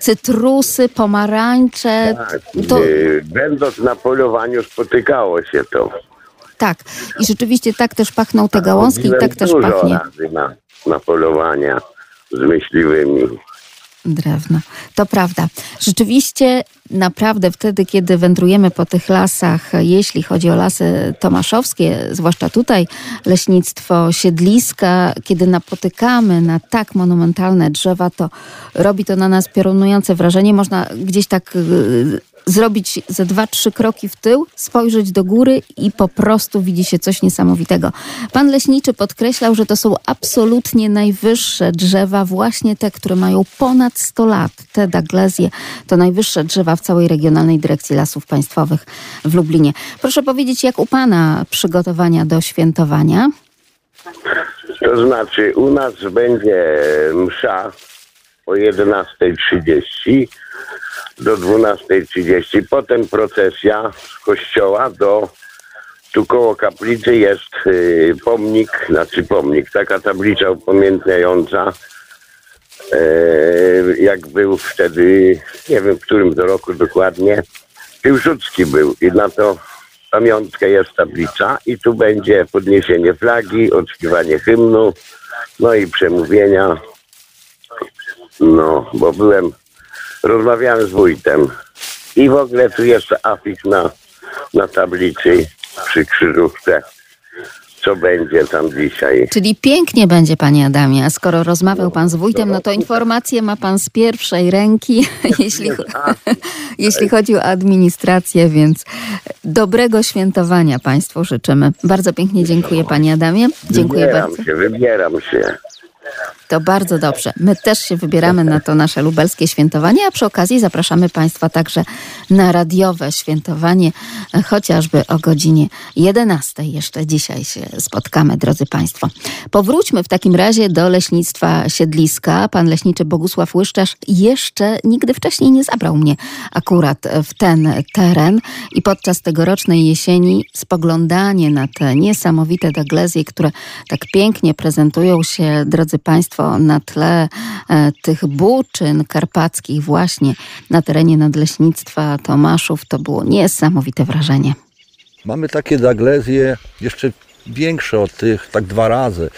cytrusy, pomarańcze. Tak, to... Będąc na polowaniu spotykało się to. Tak, i rzeczywiście tak też pachną te gałązki i tak też pachnie. Razy na, na polowania z myśliwymi drewno. To prawda. Rzeczywiście, naprawdę wtedy, kiedy wędrujemy po tych lasach, jeśli chodzi o lasy tomaszowskie, zwłaszcza tutaj leśnictwo siedliska, kiedy napotykamy na tak monumentalne drzewa, to robi to na nas piorunujące wrażenie. Można gdzieś tak y, zrobić ze dwa, trzy kroki w tył, spojrzeć do góry i po prostu widzi się coś niesamowitego. Pan leśniczy podkreślał, że to są absolutnie najwyższe drzewa, właśnie te, które mają ponad 100 lat. Te daglezje to najwyższe drzewa w całej Regionalnej Dyrekcji Lasów Państwowych w Lublinie. Proszę powiedzieć, jak u Pana przygotowania do świętowania? To znaczy, u nas będzie msza o 11.30 do 12.30. Potem procesja z kościoła do tu koło kaplicy jest y, pomnik, znaczy pomnik, taka tablica upamiętniająca y, jak był wtedy, nie wiem w którym to roku dokładnie, Piłsudski był i na to pamiątkę jest tablica i tu będzie podniesienie flagi, odśpiewanie hymnu, no i przemówienia. No, bo byłem rozmawiałem z wójtem i w ogóle tu jest afik na, na tablicy przy krzyżówce co będzie tam dzisiaj. Czyli pięknie będzie, panie Adamie. A skoro rozmawiał pan z wójtem, no to informacje ma pan z pierwszej ręki, jeśli, jeśli chodzi o administrację, więc dobrego świętowania państwu życzymy. Bardzo pięknie dziękuję, panie Adamie. Dziękuję wybieram bardzo. Się, wybieram się. To bardzo dobrze. My też się wybieramy na to nasze lubelskie świętowanie, a przy okazji zapraszamy Państwa także na radiowe świętowanie, chociażby o godzinie 11. Jeszcze dzisiaj się spotkamy, drodzy Państwo. Powróćmy w takim razie do leśnictwa Siedliska. Pan leśniczy Bogusław Łyszczarz jeszcze nigdy wcześniej nie zabrał mnie akurat w ten teren i podczas tegorocznej jesieni spoglądanie na te niesamowite daglezje, które tak pięknie prezentują się, drodzy Państwo, Państwo, na tle e, tych buczyn karpackich właśnie na terenie Nadleśnictwa Tomaszów, to było niesamowite wrażenie. Mamy takie daglezje jeszcze większe od tych, tak dwa razy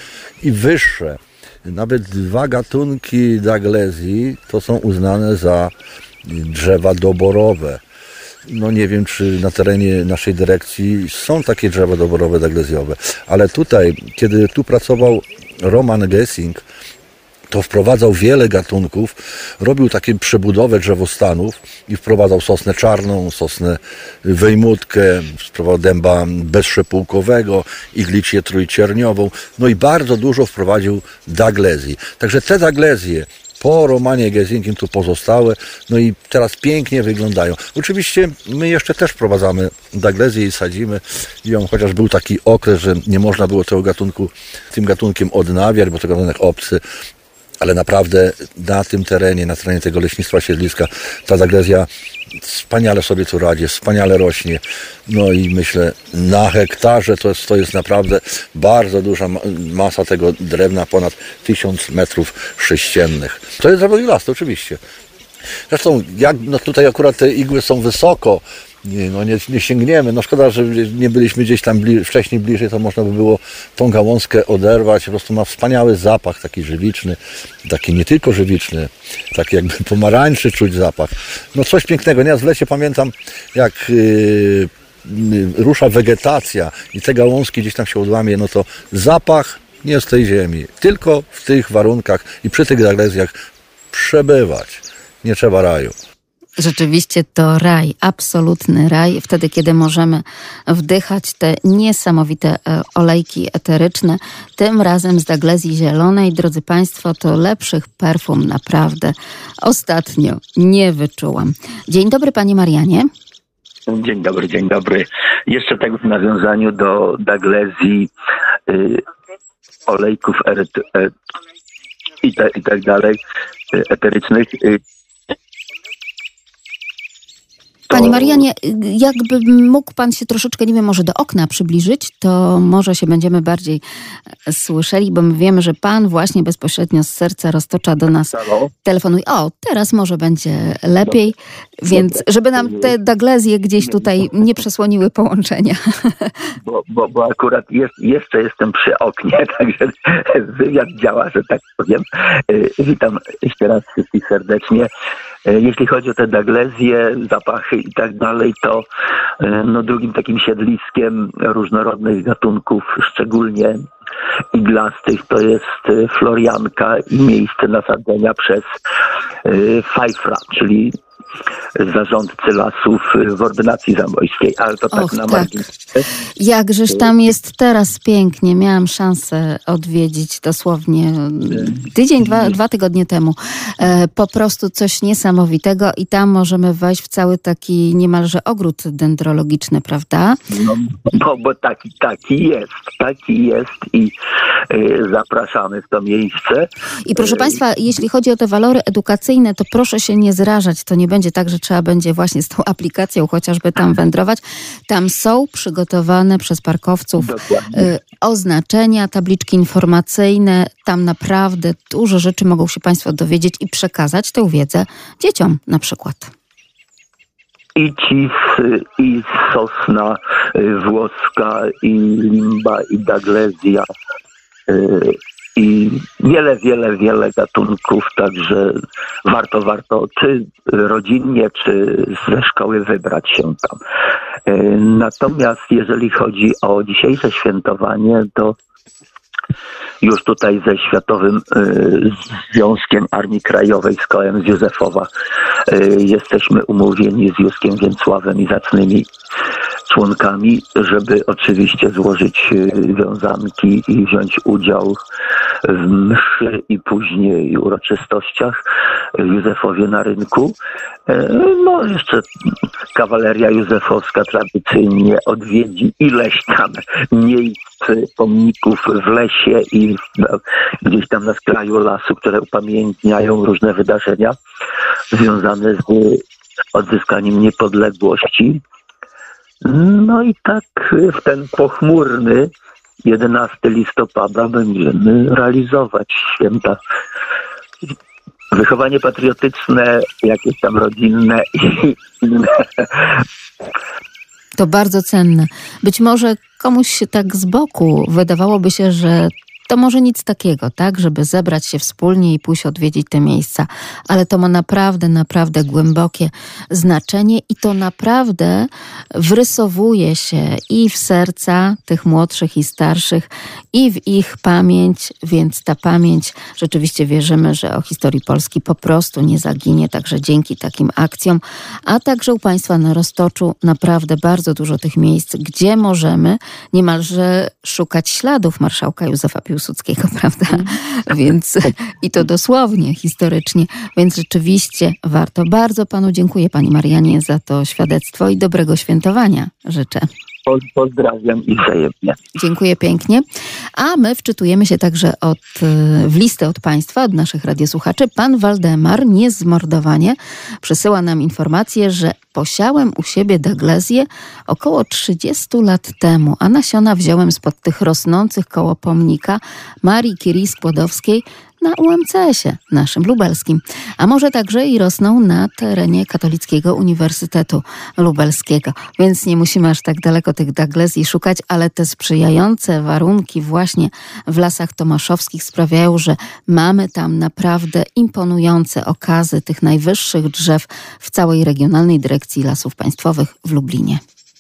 i wyższe. Nawet dwa gatunki daglezji to są uznane za drzewa doborowe. No nie wiem, czy na terenie naszej dyrekcji są takie drzewa doborowe daglezjowe, ale tutaj, kiedy tu pracował Roman Gessing, to wprowadzał wiele gatunków, robił takie przebudowę drzewostanów i wprowadzał sosnę czarną, sosnę wejmutkę, wprowadzał dęba bezszepułkowego, iglicję trójcierniową, no i bardzo dużo wprowadził daglezji. Także te daglezje po Romanie Gesingiem tu pozostałe, no i teraz pięknie wyglądają. Oczywiście my jeszcze też wprowadzamy daglezję i sadzimy ją, chociaż był taki okres, że nie można było tego gatunku, tym gatunkiem odnawiać, bo to gatunek obcy, ale naprawdę na tym terenie, na terenie tego leśnictwa siedliska, ta zaglezja wspaniale sobie tu radzi, wspaniale rośnie. No i myślę, na hektarze to jest, to jest naprawdę bardzo duża masa tego drewna, ponad 1000 metrów sześciennych. To jest drewno las, oczywiście. Zresztą, jak no tutaj akurat te igły są wysoko, nie, no nie, nie sięgniemy. No szkoda, że nie byliśmy gdzieś tam bli wcześniej bliżej, to można by było tą gałązkę oderwać. Po prostu ma wspaniały zapach, taki żywiczny, taki nie tylko żywiczny, taki jakby pomarańczy czuć zapach. No coś pięknego. Ja w lecie pamiętam, jak yy, rusza wegetacja i te gałązki gdzieś tam się odłamie, no to zapach nie z tej ziemi. Tylko w tych warunkach i przy tych daglezjach przebywać. Nie trzeba raju. Rzeczywiście to raj, absolutny raj, wtedy kiedy możemy wdychać te niesamowite e, olejki eteryczne, tym razem z daglezji zielonej. Drodzy Państwo, to lepszych perfum naprawdę ostatnio nie wyczułam. Dzień dobry Panie Marianie. Dzień dobry, dzień dobry. Jeszcze tak w nawiązaniu do daglezji, y, olejków e, i, te, i tak dalej, y, eterycznych. Y, Panie Marianie, jakby mógł Pan się troszeczkę, nie wiem, może do okna przybliżyć, to może się będziemy bardziej e, słyszeli, bo my wiemy, że Pan właśnie bezpośrednio z serca roztocza do nas telefonuje. O, teraz może będzie lepiej, więc żeby nam te daglezje gdzieś tutaj nie przesłoniły połączenia. Bo, bo, bo akurat jest, jeszcze jestem przy oknie, także wywiad działa, że tak powiem. E, witam jeszcze raz wszystkich serdecznie. E, jeśli chodzi o te daglezje, zapachy i tak dalej, to e, no, drugim takim siedliskiem różnorodnych gatunków, szczególnie iglastych, to jest e, Florianka i miejsce nasadzenia przez Fajfra, czyli zarządcy lasów w ordynacji zamojskiej, ale to tak Och, na tak. Jakżeż tam jest teraz pięknie. Miałam szansę odwiedzić dosłownie tydzień, dwa, dwa tygodnie temu. E, po prostu coś niesamowitego i tam możemy wejść w cały taki niemalże ogród dendrologiczny, prawda? No, bo, bo taki, taki jest, taki jest i y, zapraszamy w to miejsce. I proszę Państwa, jeśli chodzi o te walory edukacyjne, to proszę się nie zrażać, to nie będzie będzie tak, że trzeba będzie właśnie z tą aplikacją chociażby tam wędrować. Tam są przygotowane przez parkowców y, oznaczenia, tabliczki informacyjne. Tam naprawdę dużo rzeczy mogą się Państwo dowiedzieć i przekazać tę wiedzę dzieciom na przykład i cis, i sosna y, włoska, i limba, i daglezja, i wiele, wiele, wiele gatunków, także warto, warto czy rodzinnie, czy ze szkoły wybrać się tam. E, natomiast jeżeli chodzi o dzisiejsze świętowanie, to już tutaj ze Światowym e, Związkiem Armii Krajowej z kołem z Józefowa e, jesteśmy umówieni z Józkiem Więcławem i zacnymi członkami, żeby oczywiście złożyć wiązanki i wziąć udział w mszy i później uroczystościach Józefowie na rynku. E, no jeszcze kawaleria józefowska tradycyjnie odwiedzi ileś tam miejsc, pomników w lesie i gdzieś tam na skraju lasu, które upamiętniają różne wydarzenia związane z odzyskaniem niepodległości. No i tak w ten pochmurny 11 listopada będziemy realizować święta. Wychowanie patriotyczne, jakieś tam rodzinne i inne. To bardzo cenne. Być może komuś tak z boku wydawałoby się, że to może nic takiego, tak, żeby zebrać się wspólnie i pójść odwiedzić te miejsca, ale to ma naprawdę, naprawdę głębokie znaczenie i to naprawdę wrysowuje się i w serca tych młodszych i starszych, i w ich pamięć, więc ta pamięć rzeczywiście wierzymy, że o historii Polski po prostu nie zaginie, także dzięki takim akcjom, a także u Państwa na Roztoczu naprawdę bardzo dużo tych miejsc, gdzie możemy niemalże szukać śladów marszałka Józefa Piłsudskiego Piłsudskiego, prawda? Więc i to dosłownie, historycznie. Więc rzeczywiście warto. Bardzo panu dziękuję, pani Marianie, za to świadectwo i dobrego świętowania życzę. Pozdrawiam i wzajemnie. Dziękuję pięknie. A my wczytujemy się także od, w listę od Państwa, od naszych radiosłuchaczy. Pan Waldemar, niezmordowanie, przesyła nam informację, że posiałem u siebie daglezję około 30 lat temu, a nasiona wziąłem spod tych rosnących koło pomnika Marii Curie Skłodowskiej na UMCS-ie, naszym lubelskim, a może także i rosną na terenie Katolickiego Uniwersytetu Lubelskiego. Więc nie musimy aż tak daleko tych daglezji szukać, ale te sprzyjające warunki właśnie w lasach tomaszowskich sprawiają, że mamy tam naprawdę imponujące okazy tych najwyższych drzew w całej Regionalnej Dyrekcji Lasów Państwowych w Lublinie.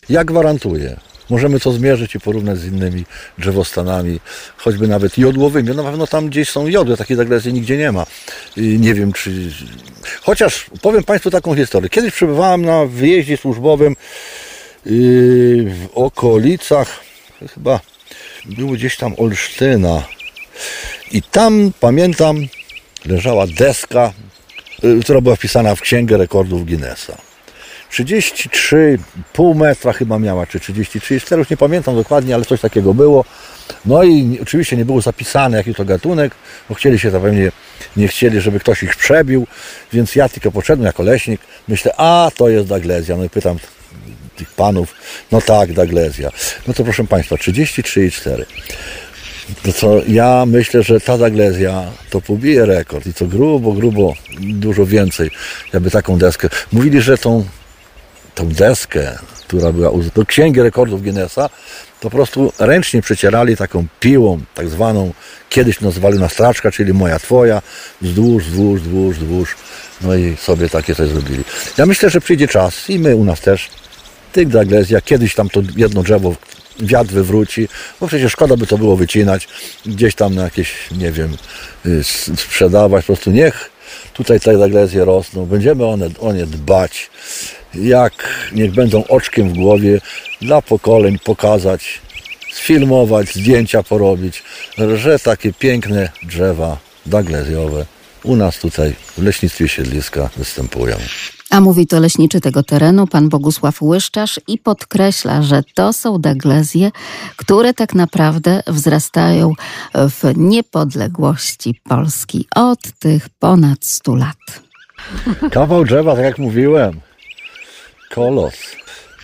Ja gwarantuję, Możemy to zmierzyć i porównać z innymi drzewostanami, choćby nawet jodłowymi. No na pewno tam gdzieś są jodły, takiej zaglezy nigdzie nie ma. Nie wiem, czy... Chociaż powiem Państwu taką historię. Kiedyś przebywałem na wyjeździe służbowym yy, w okolicach, chyba było gdzieś tam Olsztyna. I tam, pamiętam, leżała deska, yy, która była wpisana w Księgę Rekordów Guinnessa 33,5 metra chyba miała, czy 33,4, już nie pamiętam dokładnie, ale coś takiego było. No i oczywiście nie było zapisane jaki to gatunek, bo chcieli się zapewne, nie chcieli, żeby ktoś ich przebił, więc ja tylko poszedłem jako leśnik, myślę, a to jest Daglezja. No i pytam tych panów, no tak, Daglezja. No to proszę Państwa, 33,4. To co ja myślę, że ta Daglezja to pobije rekord i co grubo, grubo, dużo więcej, jakby taką deskę. Mówili, że tą tą deskę, która była do księgi rekordów Guinnessa, to po prostu ręcznie przecierali taką piłą, tak zwaną, kiedyś nazwali na straczka, czyli moja twoja, wzdłuż, wzdłuż, wzdłuż, wzdłuż, no i sobie takie coś zrobili. Ja myślę, że przyjdzie czas i my u nas też, tych Daglezja, kiedyś tam to jedno drzewo wiatr wywróci, bo przecież szkoda by to było wycinać, gdzieś tam na jakieś, nie wiem, y, sprzedawać, po prostu niech tutaj te Daglezje rosną, będziemy one, o nie dbać, jak niech będą oczkiem w głowie dla pokoleń pokazać, sfilmować, zdjęcia porobić, że takie piękne drzewa daglezjowe u nas tutaj w leśnictwie siedliska występują. A mówi to leśniczy tego terenu, pan Bogusław Łyszczarz i podkreśla, że to są daglezje, które tak naprawdę wzrastają w niepodległości Polski od tych ponad 100 lat. Kawał drzewa, tak jak mówiłem, Kolos.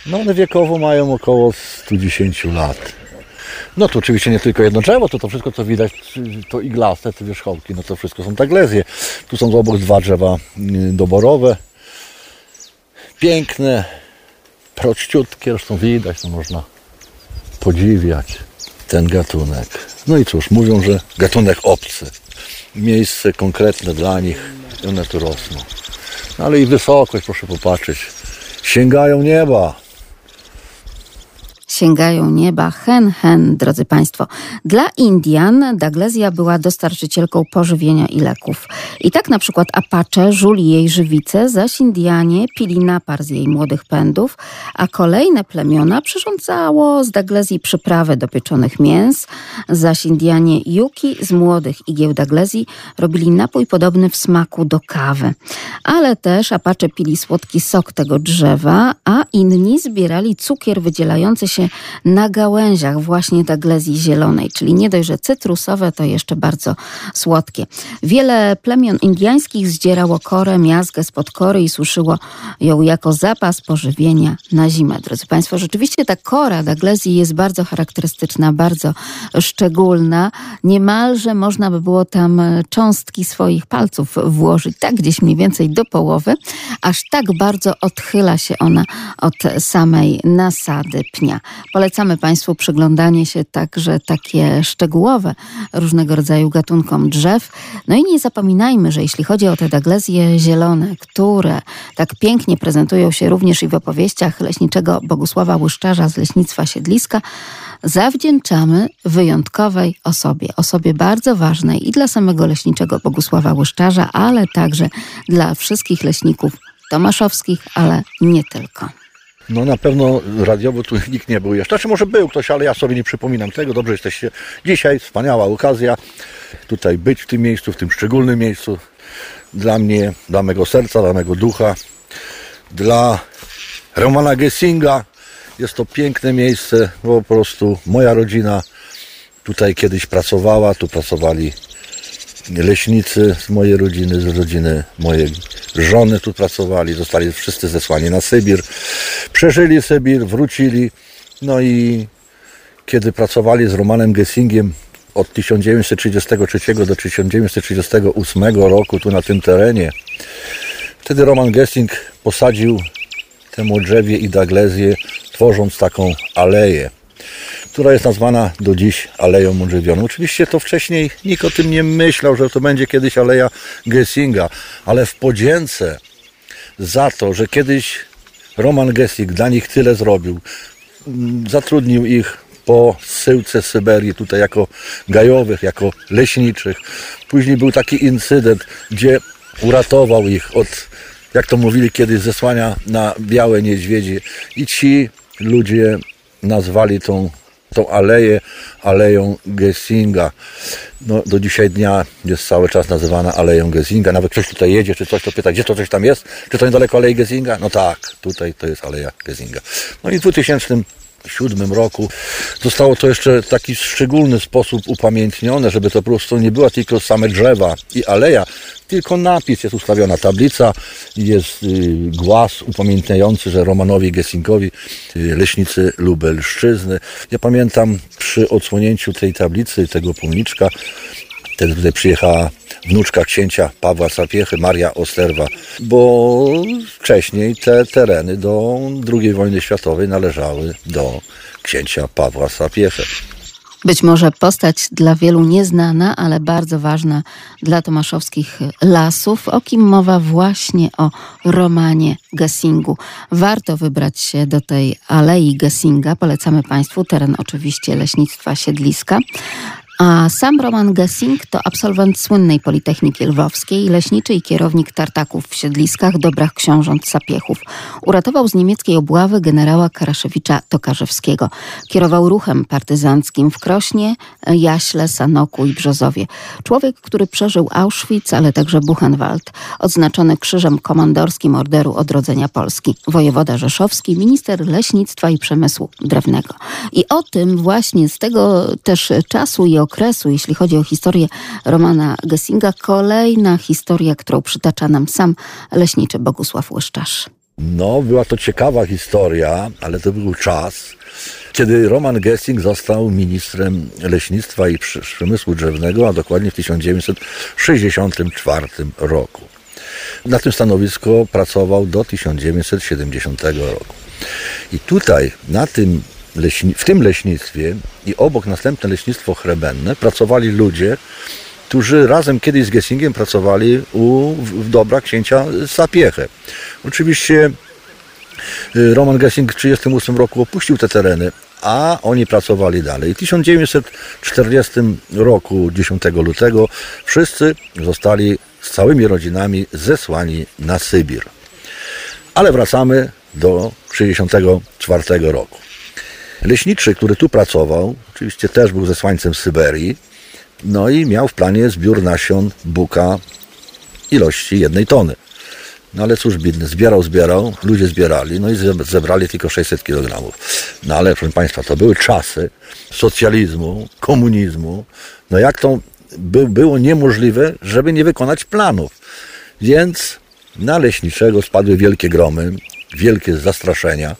No one wiekowo mają około 110 lat. No to oczywiście nie tylko jedno drzewo, to to wszystko co widać, to iglaste, te wierzchołki, no to wszystko są taglezje. Tu są obok dwa drzewa mm, doborowe. Piękne, prościutkie, zresztą widać, to można podziwiać ten gatunek. No i cóż, mówią, że gatunek obcy. Miejsce konkretne dla nich, one tu rosną. No ale i wysokość, proszę popatrzeć sięgają nieba sięgają nieba. Hen, hen, drodzy Państwo. Dla Indian Daglezja była dostarczycielką pożywienia i leków. I tak na przykład Apache żuli jej żywice, zaś Indianie pili napar z jej młodych pędów, a kolejne plemiona przyrządzało z Daglezji przyprawy do pieczonych mięs, zaś Indianie Yuki z młodych igieł Daglezji robili napój podobny w smaku do kawy. Ale też Apache pili słodki sok tego drzewa, a inni zbierali cukier wydzielający się na gałęziach właśnie taglezji zielonej, czyli nie dość, że cytrusowe, to jeszcze bardzo słodkie. Wiele plemion indyjskich zdzierało korę, miazgę spod kory i suszyło ją jako zapas pożywienia na zimę. Drodzy Państwo, rzeczywiście ta kora taglezji jest bardzo charakterystyczna, bardzo szczególna. Niemalże można by było tam cząstki swoich palców włożyć, tak gdzieś mniej więcej do połowy, aż tak bardzo odchyla się ona od samej nasady pnia. Polecamy Państwu przyglądanie się także takie szczegółowe różnego rodzaju gatunkom drzew. No i nie zapominajmy, że jeśli chodzi o te daglezje zielone, które tak pięknie prezentują się również i w opowieściach leśniczego Bogusława Łyszczarza z Leśnictwa Siedliska, zawdzięczamy wyjątkowej osobie. Osobie bardzo ważnej i dla samego leśniczego Bogusława Łyszczarza, ale także dla wszystkich leśników tomaszowskich, ale nie tylko. No na pewno radiowo tu nikt nie był jeszcze. Znaczy może był ktoś, ale ja sobie nie przypominam tego. Dobrze jesteście. Dzisiaj wspaniała okazja tutaj być w tym miejscu, w tym szczególnym miejscu. Dla mnie, dla mego serca, dla mego ducha, dla Romana Gessinga. Jest to piękne miejsce, bo po prostu moja rodzina tutaj kiedyś pracowała, tu pracowali leśnicy z mojej rodziny, z rodziny mojej żony tu pracowali, zostali wszyscy zesłani na Sybir. Przeżyli Sybir, wrócili, no i kiedy pracowali z Romanem Gessingiem od 1933 do 1938 roku tu na tym terenie, wtedy Roman Gessing posadził temu drzewie i daglezję, tworząc taką aleję która jest nazwana do dziś Aleją Mądrzewioną. Oczywiście to wcześniej nikt o tym nie myślał, że to będzie kiedyś Aleja Gessinga, ale w podzięce za to, że kiedyś Roman Gessing dla nich tyle zrobił, mm, zatrudnił ich po syłce Syberii tutaj jako gajowych, jako leśniczych. Później był taki incydent, gdzie uratował ich od, jak to mówili kiedyś, zesłania na białe niedźwiedzie i ci ludzie nazwali tą tą aleję, aleją Gessinga. No, do dzisiaj dnia jest cały czas nazywana aleją Gessinga. Nawet ktoś tutaj jedzie, czy coś, to pyta, gdzie to coś tam jest? Czy to niedaleko alei Gessinga? No tak, tutaj to jest aleja Gessinga. No i w 2000 2007 roku. Zostało to jeszcze w taki szczególny sposób upamiętnione, żeby to po prostu nie była tylko same drzewa i aleja, tylko napis, jest ustawiona tablica, jest y, głaz upamiętniający, że Romanowi Gessingowi, y, leśnicy Lubelszczyzny. Ja pamiętam przy odsłonięciu tej tablicy, tego pomniczka, wtedy tutaj przyjechała wnuczka księcia Pawła Sapiechy, Maria Osterwa, bo wcześniej te tereny do II wojny światowej należały do księcia Pawła Sapiechy. Być może postać dla wielu nieznana, ale bardzo ważna dla tomaszowskich lasów, o kim mowa właśnie o Romanie Gessingu. Warto wybrać się do tej Alei Gessinga. Polecamy Państwu teren oczywiście leśnictwa Siedliska. A sam Roman Gessing to absolwent słynnej Politechniki Lwowskiej, leśniczy i kierownik tartaków w siedliskach Dobrach Książąt Sapiechów. Uratował z niemieckiej obławy generała Karaszewicza Tokarzewskiego. Kierował ruchem partyzanckim w Krośnie, Jaśle, Sanoku i Brzozowie. Człowiek, który przeżył Auschwitz, ale także Buchenwald. Odznaczony krzyżem komandorskim Orderu Odrodzenia Polski. Wojewoda Rzeszowski, minister leśnictwa i przemysłu drewnego. I o tym właśnie z tego też czasu i okresu, jeśli chodzi o historię Romana Gessinga, kolejna historia, którą przytacza nam sam leśniczy Bogusław Łyszczarz. No, była to ciekawa historia, ale to był czas, kiedy Roman Gessing został ministrem leśnictwa i przemysłu drzewnego, a dokładnie w 1964 roku. Na tym stanowisku pracował do 1970 roku. I tutaj, na tym leśni- w tym leśnictwie i obok następne leśnictwo chrebenne pracowali ludzie, którzy razem kiedyś z Gessingiem pracowali u, w dobra księcia Sapiechę. Oczywiście y, Roman Gessing w 1938 roku opuścił te tereny, a oni pracowali dalej. W 1940 roku, 10 lutego, wszyscy zostali z całymi rodzinami zesłani na Sybir. Ale wracamy do 1964 roku. Leśniczy, który tu pracował, oczywiście też był zesłańcem Syberii, no i miał w planie zbiór nasion buka ilości jednej tony. No ale cóż, biedny, zbierał, zbierał, ludzie zbierali, no i zebrali tylko 600 kg. No ale proszę Państwa, to były czasy socjalizmu, komunizmu. No jak to by, było niemożliwe, żeby nie wykonać planów. Więc na leśniczego spadły wielkie gromy, wielkie zastraszenia.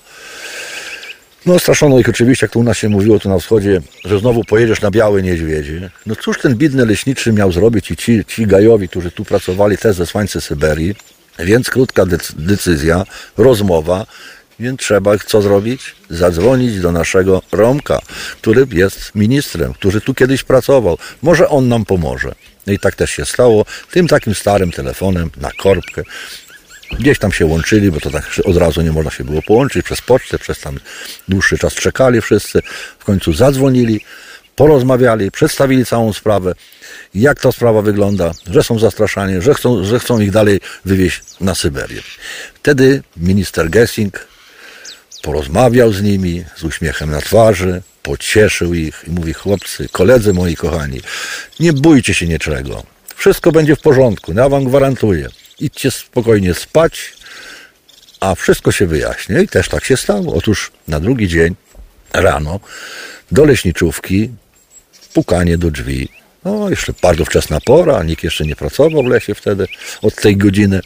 No straszono ich oczywiście, jak to u nas się mówiło tu na wschodzie, że znowu pojedziesz na białe niedźwiedzie. No cóż ten biedny leśniczy miał zrobić i ci, ci gajowi, którzy tu pracowali, też ze słońce Syberii. Więc krótka decyzja, rozmowa, więc trzeba co zrobić? Zadzwonić do naszego Romka, który jest ministrem, który tu kiedyś pracował. Może on nam pomoże. No i tak też się stało. Tym takim starym telefonem na korbkę. Gdzieś tam się łączyli, bo to tak od razu nie można się było połączyć przez pocztę, przez tam dłuższy czas czekali wszyscy. W końcu zadzwonili, porozmawiali, przedstawili całą sprawę, jak ta sprawa wygląda, że są zastraszani, że chcą, że chcą ich dalej wywieźć na Syberię. Wtedy minister Gessing porozmawiał z nimi z uśmiechem na twarzy, pocieszył ich i mówi: Chłopcy, koledzy moi kochani, nie bójcie się niczego. Wszystko będzie w porządku, ja wam gwarantuję. Idźcie spokojnie spać, a wszystko się wyjaśni. I też tak się stało. Otóż na drugi dzień rano do leśniczówki pukanie do drzwi. No, jeszcze bardzo wczesna pora, nikt jeszcze nie pracował w lesie wtedy od tej godziny.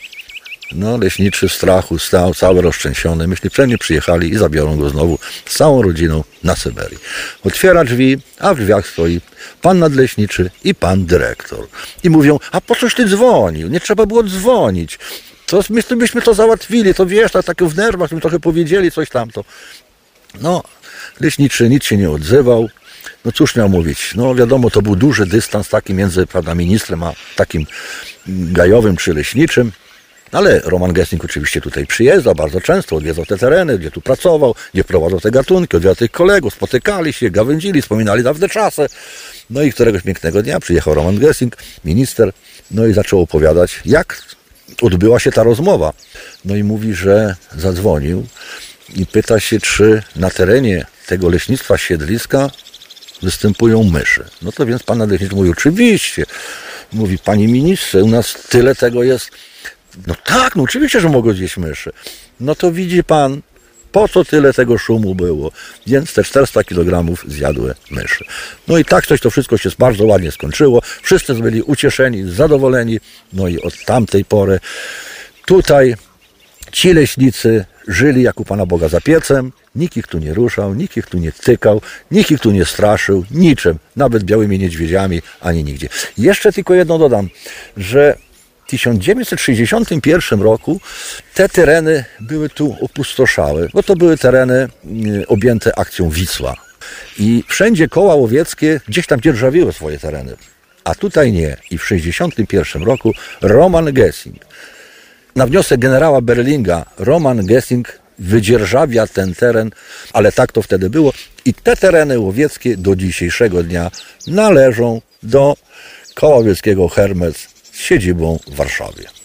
No, leśniczy w strachu stał, cały roztrzęsiony. Myśli, pewnie przyjechali i zabiorą go znowu z całą rodziną na Syberii. Otwiera drzwi, a w drzwiach stoi pan nadleśniczy i pan dyrektor. I mówią, a po coś ty dzwonił? Nie trzeba było dzwonić. To my byśmy to załatwili, to wiesz, tak, tak w nerwach, my trochę powiedzieli coś tamto. No, leśniczy nic się nie odzywał. No cóż miał mówić? No wiadomo, to był duży dystans taki między prawda, ministrem a takim gajowym czy leśniczym. Ale Roman Gessing oczywiście tutaj przyjeżdżał bardzo często, odwiedzał te tereny, gdzie tu pracował, gdzie prowadzał te gatunki, odwiedzał tych kolegów, spotykali się, gawędzili, wspominali dawne czasy. No i któregoś pięknego dnia przyjechał Roman Gessing, minister, no i zaczął opowiadać, jak odbyła się ta rozmowa. No i mówi, że zadzwonił i pyta się, czy na terenie tego leśnictwa siedliska występują myszy. No to więc pan nadleśniczy mówi, oczywiście. Mówi, panie ministrze, u nas tyle tego jest no tak, no oczywiście, że mogą zjeść myszy. No to widzi pan, po co tyle tego szumu było? Więc te 400 kg zjadły myszy. No i tak coś to wszystko się bardzo ładnie skończyło. Wszyscy byli ucieszeni, zadowoleni. No i od tamtej pory tutaj ci leśnicy żyli jak u Pana Boga za piecem. Nikt ich tu nie ruszał, nikt ich tu nie tykał, nikt ich tu nie straszył, niczym, nawet białymi niedźwiedziami, ani nigdzie. Jeszcze tylko jedno dodam, że 1961 roku te tereny były tu opustoszałe, bo to były tereny mm, objęte akcją Wisła. I wszędzie koła łowieckie gdzieś tam dzierżawiły swoje tereny. A tutaj nie. I w 1961 roku Roman Gessing, na wniosek generała Berlinga, Roman Gessing wydzierżawia ten teren, ale tak to wtedy było. I te tereny łowieckie do dzisiejszego dnia należą do koła łowieckiego Hermes siedzibą w Warszawie.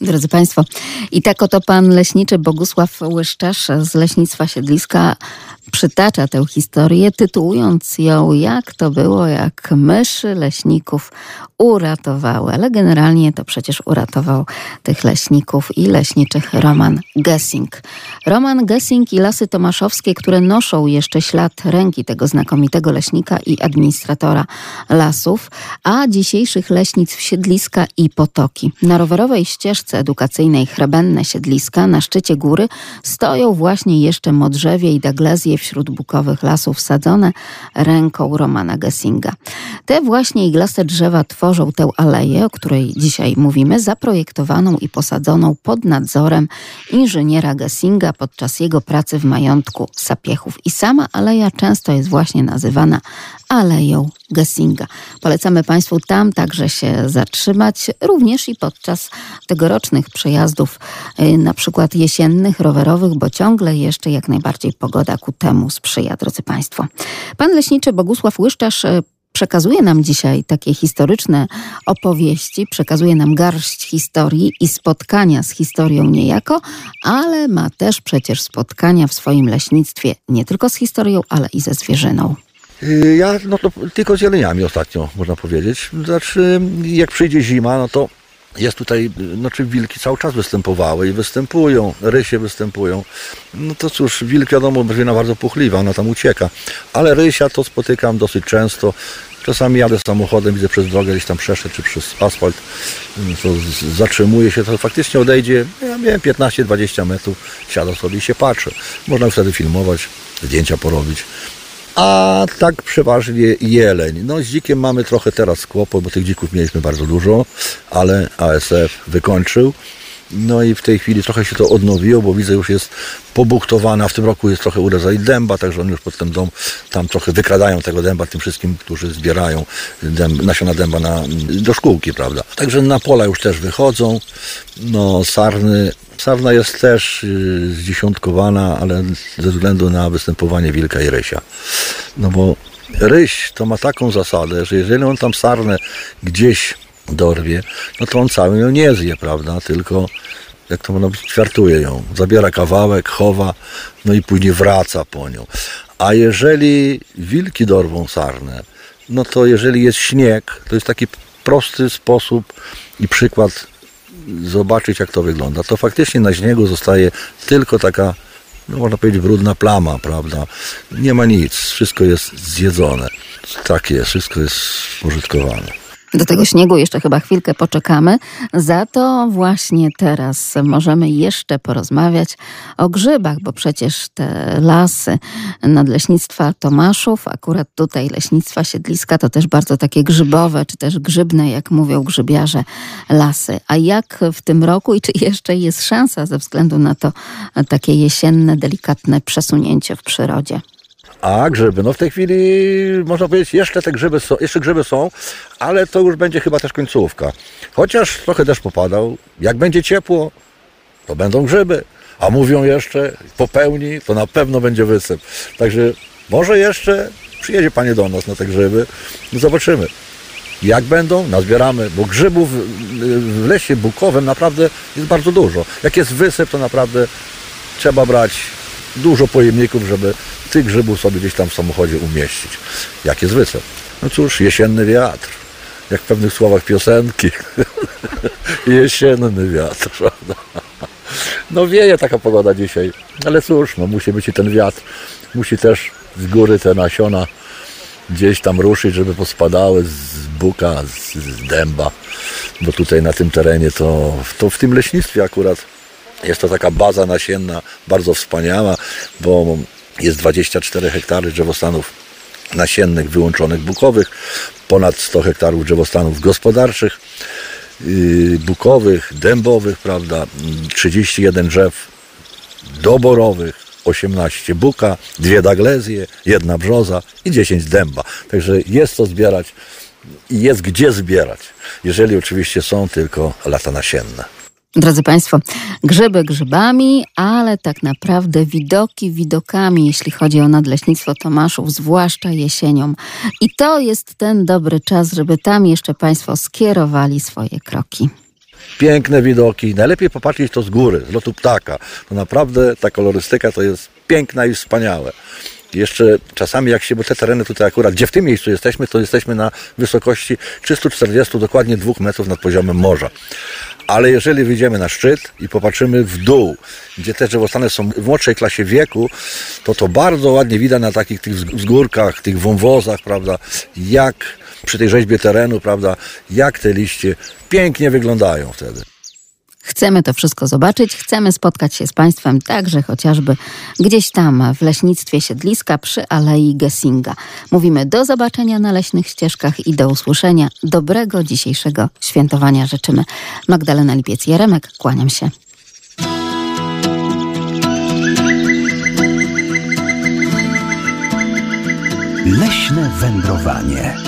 Drodzy Państwo, i tak oto pan leśniczy Bogusław Łyszczarz z Leśnictwa Siedliska przytacza tę historię, tytułując ją Jak to było, jak myszy leśników uratowały. Ale generalnie to przecież uratował tych leśników i leśniczych Roman Gessing. Roman Gessing i Lasy Tomaszowskie, które noszą jeszcze ślad ręki tego znakomitego leśnika i administratora lasów, a dzisiejszych leśnic Siedliska i Potoki. Na rowerowej ścieżce edukacyjnej Chrebenne Siedliska na szczycie góry stoją właśnie jeszcze modrzewie i daglezje wśród bukowych lasów sadzone ręką Romana Gessinga. Te właśnie iglaste drzewa tworzą tę aleję, o której dzisiaj mówimy, zaprojektowaną i posadzoną pod nadzorem inżyniera Gessinga podczas jego pracy w majątku Sapiechów. I sama aleja często jest właśnie nazywana Aleją Gessinga. Polecamy Państwu tam także się zatrzymać, również i podczas przejazdów, y, na przykład jesiennych, rowerowych, bo ciągle jeszcze jak najbardziej pogoda ku temu sprzyja, drodzy Państwo. Pan leśniczy Bogusław Łyszczarz y, przekazuje nam dzisiaj takie historyczne opowieści, przekazuje nam garść historii i spotkania z historią niejako, ale ma też przecież spotkania w swoim leśnictwie nie tylko z historią, ale i ze zwierzyną. Y, ja no to tylko z jeleniami ostatnio, można powiedzieć. Znaczy, jak przyjdzie zima, no to jest tutaj, znaczy wilki cały czas występowały i występują, rysie występują. No to cóż, wilk wiadomo, brzmina bardzo puchliwa, ona tam ucieka. Ale rysia to spotykam dosyć często. Czasami jadę samochodem, widzę przez drogę gdzieś tam przeszedł, czy przez asfalt, to zatrzymuje się, to faktycznie odejdzie, ja wiem, 15-20 metrów, siada sobie i się patrzy. Można wtedy filmować, zdjęcia porobić. A tak przeważnie jeleń. No z dzikiem mamy trochę teraz kłopot, bo tych dzików mieliśmy bardzo dużo, ale ASF wykończył. No i w tej chwili trochę się to odnowiło, bo widzę już jest pobuktowana. W tym roku jest trochę urezali dęba, także oni już pod ten dom tam trochę wykradają tego dęba tym wszystkim, którzy zbierają nasiona dęba na, do szkółki, prawda. Także na pola już też wychodzą. No sarny, sarna jest też yy, zdziesiątkowana, ale ze względu na występowanie wilka i rysia. No bo ryś to ma taką zasadę, że jeżeli on tam sarnę gdzieś dorwie, no to on cały ją nie zje, prawda? Tylko, jak to można powiedzieć, ćwiartuje ją. Zabiera kawałek, chowa, no i później wraca po nią. A jeżeli wilki dorwą sarnę, no to jeżeli jest śnieg, to jest taki prosty sposób i przykład zobaczyć, jak to wygląda. To faktycznie na śniegu zostaje tylko taka, no można powiedzieć, brudna plama, prawda? Nie ma nic, wszystko jest zjedzone. Tak jest, wszystko jest spożytkowane. Do tego śniegu jeszcze chyba chwilkę poczekamy. Za to właśnie teraz możemy jeszcze porozmawiać o grzybach, bo przecież te lasy nadleśnictwa Tomaszów, akurat tutaj leśnictwa Siedliska, to też bardzo takie grzybowe, czy też grzybne, jak mówią grzybiarze, lasy. A jak w tym roku i czy jeszcze jest szansa ze względu na to takie jesienne, delikatne przesunięcie w przyrodzie? A grzyby, no w tej chwili można powiedzieć, jeszcze te grzyby są, jeszcze grzyby są, ale to już będzie chyba też końcówka. Chociaż trochę deszcz popadał, jak będzie ciepło, to będą grzyby. A mówią jeszcze, po pełni, to na pewno będzie wysyp. Także może jeszcze przyjedzie Panie do nas na te grzyby, zobaczymy. Jak będą, nazbieramy, bo grzybów w lesie bukowym naprawdę jest bardzo dużo. Jak jest wysyp, to naprawdę trzeba brać dużo pojemników, żeby tych grzybów sobie gdzieś tam w samochodzie umieścić. Jak jest? No cóż, jesienny wiatr. Jak w pewnych słowach piosenki. jesienny wiatr? No wieje taka pogoda dzisiaj. Ale cóż, no musi być i ten wiatr. Musi też z góry te nasiona gdzieś tam ruszyć, żeby pospadały z buka, z, z dęba. Bo tutaj na tym terenie to, to w tym leśnictwie akurat jest to taka baza nasienna, bardzo wspaniała, bo jest 24 hektary drzewostanów nasiennych wyłączonych bukowych, ponad 100 hektarów drzewostanów gospodarczych, yy, bukowych, dębowych, prawda, 31 drzew doborowych, 18 buka, dwie daglezje, jedna brzoza i 10 dęba. Także jest to zbierać i jest gdzie zbierać, jeżeli oczywiście są tylko lata nasienne. Drodzy Państwo, grzyby grzybami, ale tak naprawdę widoki widokami, jeśli chodzi o nadleśnictwo Tomaszów, zwłaszcza jesienią. I to jest ten dobry czas, żeby tam jeszcze Państwo skierowali swoje kroki. Piękne widoki, najlepiej popatrzeć to z góry, z lotu ptaka. To naprawdę ta kolorystyka to jest piękna i wspaniałe. Jeszcze czasami jak się, bo te tereny tutaj akurat, gdzie w tym miejscu jesteśmy, to jesteśmy na wysokości 340, dokładnie 2 metrów nad poziomem morza. Ale jeżeli wyjdziemy na szczyt i popatrzymy w dół, gdzie te drzewostany są w młodszej klasie wieku, to to bardzo ładnie widać na takich tych wzgórkach, tych wąwozach, prawda, jak przy tej rzeźbie terenu, prawda, jak te liście pięknie wyglądają wtedy. Chcemy to wszystko zobaczyć, chcemy spotkać się z Państwem także chociażby gdzieś tam w leśnictwie siedliska przy Alei Gessinga. Mówimy do zobaczenia na leśnych ścieżkach i do usłyszenia. Dobrego dzisiejszego świętowania życzymy. Magdalena Lipiec-Jaremek, kłaniam się. Leśne wędrowanie.